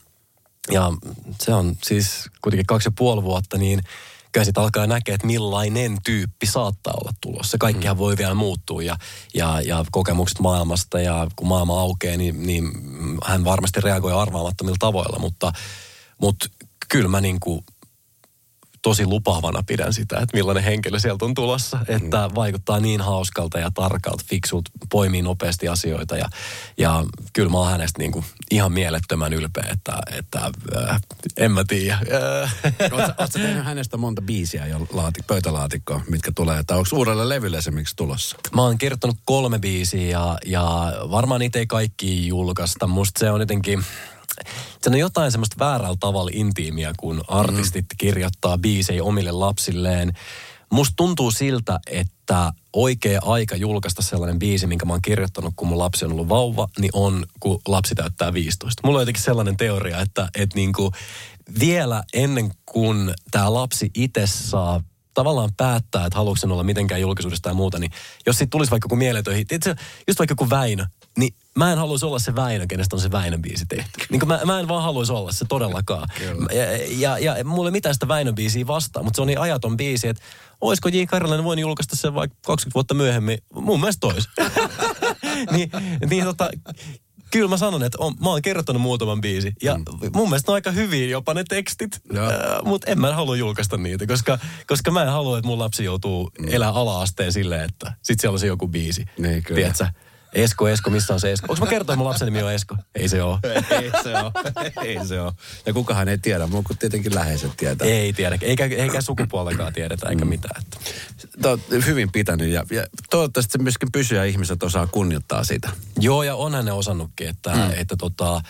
ja se on siis kuitenkin kaksi ja puoli vuotta, niin kyllä sitten alkaa näkeä, että millainen tyyppi saattaa olla tulossa. Kaikkihan mm. voi vielä muuttua ja, ja, ja kokemukset maailmasta ja kun maailma aukeaa, niin, niin hän varmasti reagoi arvaamattomilla tavoilla, mutta, mutta kyllä mä niin kuin tosi lupaavana pidän sitä, että millainen henkilö sieltä on tulossa. Että mm. vaikuttaa niin hauskalta ja tarkalta, fiksut, poimii nopeasti asioita. Ja, ja kyllä mä oon hänestä niin kuin ihan mielettömän ylpeä, että, että äh, en mä tiedä. Oletko tehnyt hänestä monta biisiä jo laati, pöytälaatikkoa, mitkä tulee? Tai onko uudelle levylle esimerkiksi tulossa? Mä oon kirjoittanut kolme biisiä ja, ja varmaan niitä ei kaikki julkaista. Musta se on jotenkin se on jotain semmoista väärällä tavalla intiimiä, kun artistit mm. kirjoittaa biisejä omille lapsilleen. Musta tuntuu siltä, että oikea aika julkaista sellainen biisi, minkä mä oon kirjoittanut, kun mun lapsi on ollut vauva, niin on, kun lapsi täyttää 15. Mulla on jotenkin sellainen teoria, että, että niin kuin vielä ennen kuin tämä lapsi itse saa tavallaan päättää, että haluatko olla mitenkään julkisuudesta tai muuta, niin jos siitä tulisi vaikka joku mieletöihin, just vaikka joku Väinö, mä en haluaisi olla se Väinö, kenestä on se Väinön biisi tehty. Niin mä, mä en vaan haluaisi olla se todellakaan. Ja, ja, ja mulla ei mitään sitä Väinön biisiä vastaan, mutta se on niin ajaton biisi, että olisiko J. Karjalainen voinut julkaista sen vaikka 20 vuotta myöhemmin. Mun mielestä tois. niin, niin tota, kyllä mä sanon, että on, mä oon kertonut muutaman biisi. Ja mm. mun mielestä on aika hyviä jopa ne tekstit. Äh, mutta en mä halua julkaista niitä, koska, koska mä en halua, että mun lapsi joutuu mm. elää ala-asteen silleen, että sit siellä on se joku biisi. Niin, kyllä. Tiedätkö? Esko, Esko, missä on se Esko? Onko mä kertoa, että mun lapsen nimi on Esko? Ei se ole. ei se ole. ei se ole. Ja kukahan ei tiedä, mutta tietenkin läheiset tietää. Ei tiedä. Eikä, eikä sukupuolekaan tiedetä, eikä mm. mitään. Että. Hyvin pitänyt ja, ja toivottavasti se myöskin pysyy ja ihmiset osaa kunnioittaa sitä. Joo, ja onhan ne osannutkin, että, mm. että tota,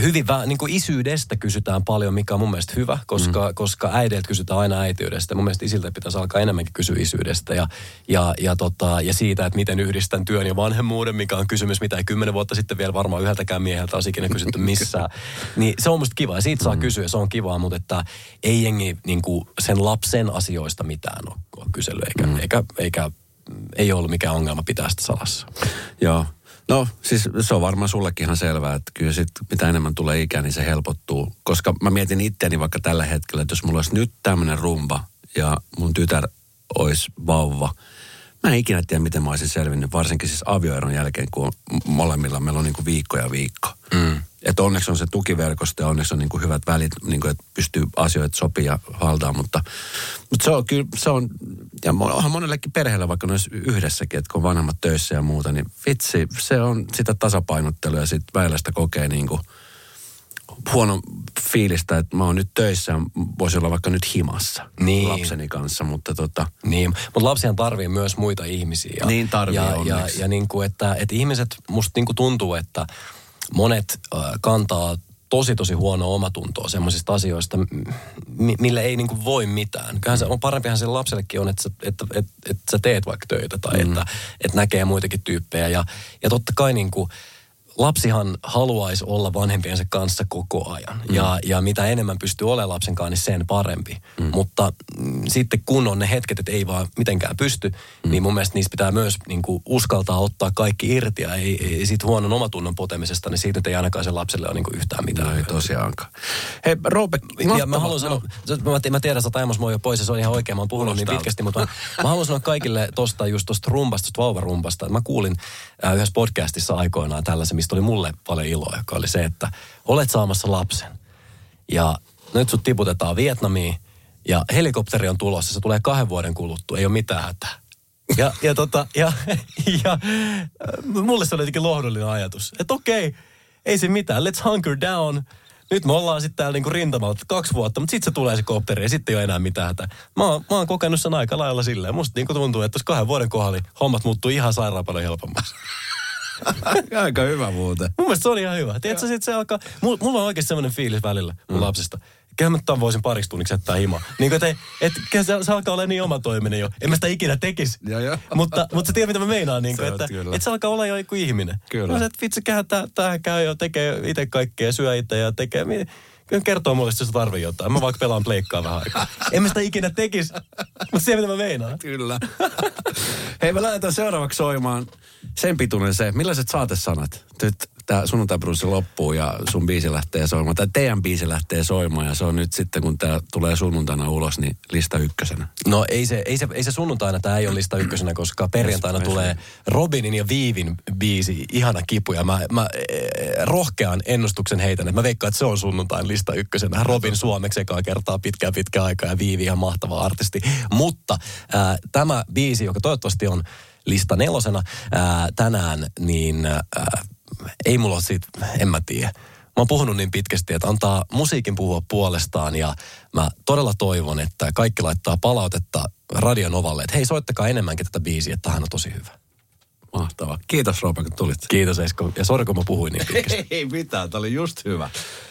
hyvin vähän, niin kuin isyydestä kysytään paljon, mikä on mun mielestä hyvä, koska, mm. koska äideiltä kysytään aina äitiydestä. Mun mielestä isiltä pitäisi alkaa enemmänkin kysyä isyydestä ja, ja, ja, tota, ja siitä, että miten yhdistän työn ja vanhemmuuden, mikä on kysymys, mitä ei kymmenen vuotta sitten vielä varmaan yhdeltäkään mieheltä olisi ikinä kysytty missään. niin se on musta kiva ja siitä saa mm. kysyä, se on kivaa, mutta että ei jengi niin kuin sen lapsen asioista mitään ole, kysely, eikä, mm. eikä, eikä ei ollut mikään ongelma pitää sitä salassa. Joo, No siis se on varmaan sullekin ihan selvää, että kyllä sit mitä enemmän tulee ikää, niin se helpottuu. Koska mä mietin itseäni vaikka tällä hetkellä, että jos mulla olisi nyt tämmöinen rumba ja mun tytär olisi vauva, mä en ikinä tiedä, miten mä olisin selvinnyt, varsinkin siis avioeron jälkeen, kun molemmilla meillä on niin kuin viikko ja viikko. Mm. Että onneksi on se tukiverkosto ja onneksi on niin kuin hyvät välit, niin kuin, että pystyy asioita sopia ja haltaa, mutta, mutta se on kyllä, se on, ja onhan monellekin perheellä vaikka noissa yhdessäkin, että kun on vanhemmat töissä ja muuta, niin vitsi, se on sitä tasapainottelua ja sitten välillä sitä kokee niin kuin huono fiilistä, että mä oon nyt töissä ja voisi olla vaikka nyt himassa niin. lapseni kanssa, mutta tota... Niin, mutta lapsihan tarvii myös muita ihmisiä. Ja, niin tarvii ja, ja, ja niin kuin, että, että ihmiset, musta niin kuin tuntuu, että monet äh, kantaa tosi tosi huono omatuntoa semmoisista asioista, millä ei niinku voi mitään. Kyllähän se on parempihan sen lapsellekin on, että sä, että, että, että sä teet vaikka töitä tai mm. että, että näkee muitakin tyyppejä. Ja, ja totta kai niinku, lapsihan haluaisi olla vanhempiensa kanssa koko ajan. Mm. Ja, ja mitä enemmän pystyy olemaan lapsen kanssa, niin sen parempi. Mm. Mutta mm, sitten kun on ne hetket, että ei vaan mitenkään pysty, mm. niin mun mielestä niistä pitää myös niin kuin, uskaltaa ottaa kaikki irti. Ja ei, ei siitä huonon omatunnon potemisesta, niin siitä ei ainakaan sen lapselle ole niin kuin yhtään mitään. No ei tosiaankaan. Hei, Roope, ja mä haluan sanoa, no. mä, mä tiedän, että Taimos jo pois ja se on ihan oikein, mä oon puhunut niin pitkästi, mutta mä, mä haluan sanoa kaikille tosta just tosta rumpasta, tosta vauvarumpasta. Mä kuulin äh, yhdessä podcastissa aikoinaan tällaisen, mistä oli mulle paljon iloa, joka oli se, että olet saamassa lapsen. Ja nyt sut tiputetaan Vietnamiin ja helikopteri on tulossa, se tulee kahden vuoden kuluttua, ei ole mitään hätää. Ja, ja, tota, ja, ja mulle se oli jotenkin lohdullinen ajatus, että okei, ei se mitään, let's hunker down. Nyt me ollaan sitten täällä niinku rintamalla kaksi vuotta, mutta sitten se tulee se kopteri ja sitten ei ole enää mitään. Hätää. Mä, oon, mä oon kokenut sen aika lailla silleen. Musta niinku tuntuu, että tuossa kahden vuoden kohdalla hommat muuttuu ihan sairaan paljon helpommaksi. Aika hyvä muuten. Mun mielestä se oli ihan hyvä. Tiedätkö, sit se alkaa, mulla, on oikeasti semmoinen fiilis välillä mun mm. lapsesta. Kyllähän mä tämän voisin pariksi tunniksi jättää hima. Niin kuin, että et, et, se, se, alkaa olla niin omatoiminen jo. En mä sitä ikinä tekisi. Ja, ja. Mutta, mutta sä tiedät, mitä mä meinaan. Niin kuin, että, että se alkaa olla jo joku ihminen. Kyllä. Mä että vitsi, tää, käy jo, tekee itse kaikkea, syö itse ja tekee kertoo mulle, se tarvii jotain. Mä vaikka pelaan pleikkaa vähän aikaa. En mä sitä ikinä tekisi, mutta se mitä mä meinaan. Kyllä. Hei, me lähdetään seuraavaksi soimaan sen pituinen se. Millaiset saatesanat? Nyt tämä sunnuntai loppuu ja sun biisi lähtee soimaan, tai teidän biisi lähtee soimaan, ja se on nyt sitten, kun tämä tulee sunnuntaina ulos, niin lista ykkösenä. No ei se, ei se, ei se sunnuntaina, tämä ei ole lista ykkösenä, koska perjantaina tulee Robinin ja Viivin biisi, ihana kipu, ja mä, mä eh, rohkean ennustuksen heitän, että mä veikkaan, että se on sunnuntain lista ykkösenä. Robin suomeksi ekaa kertaa pitkään pitkään aikaa, ja Viivi ihan mahtava artisti. Mutta äh, tämä biisi, joka toivottavasti on lista nelosena ää, tänään, niin ää, ei mulla ole siitä, en mä tiedä. Mä oon puhunut niin pitkästi, että antaa musiikin puhua puolestaan ja mä todella toivon, että kaikki laittaa palautetta Radionovalle, että hei soittakaa enemmänkin tätä biisiä, että tämähän on tosi hyvä. Mahtavaa. Kiitos Roope, kun tulit. Kiitos Esko. Ja sori, kun mä puhuin niin pitkästi. Ei mitään, tämä oli just hyvä.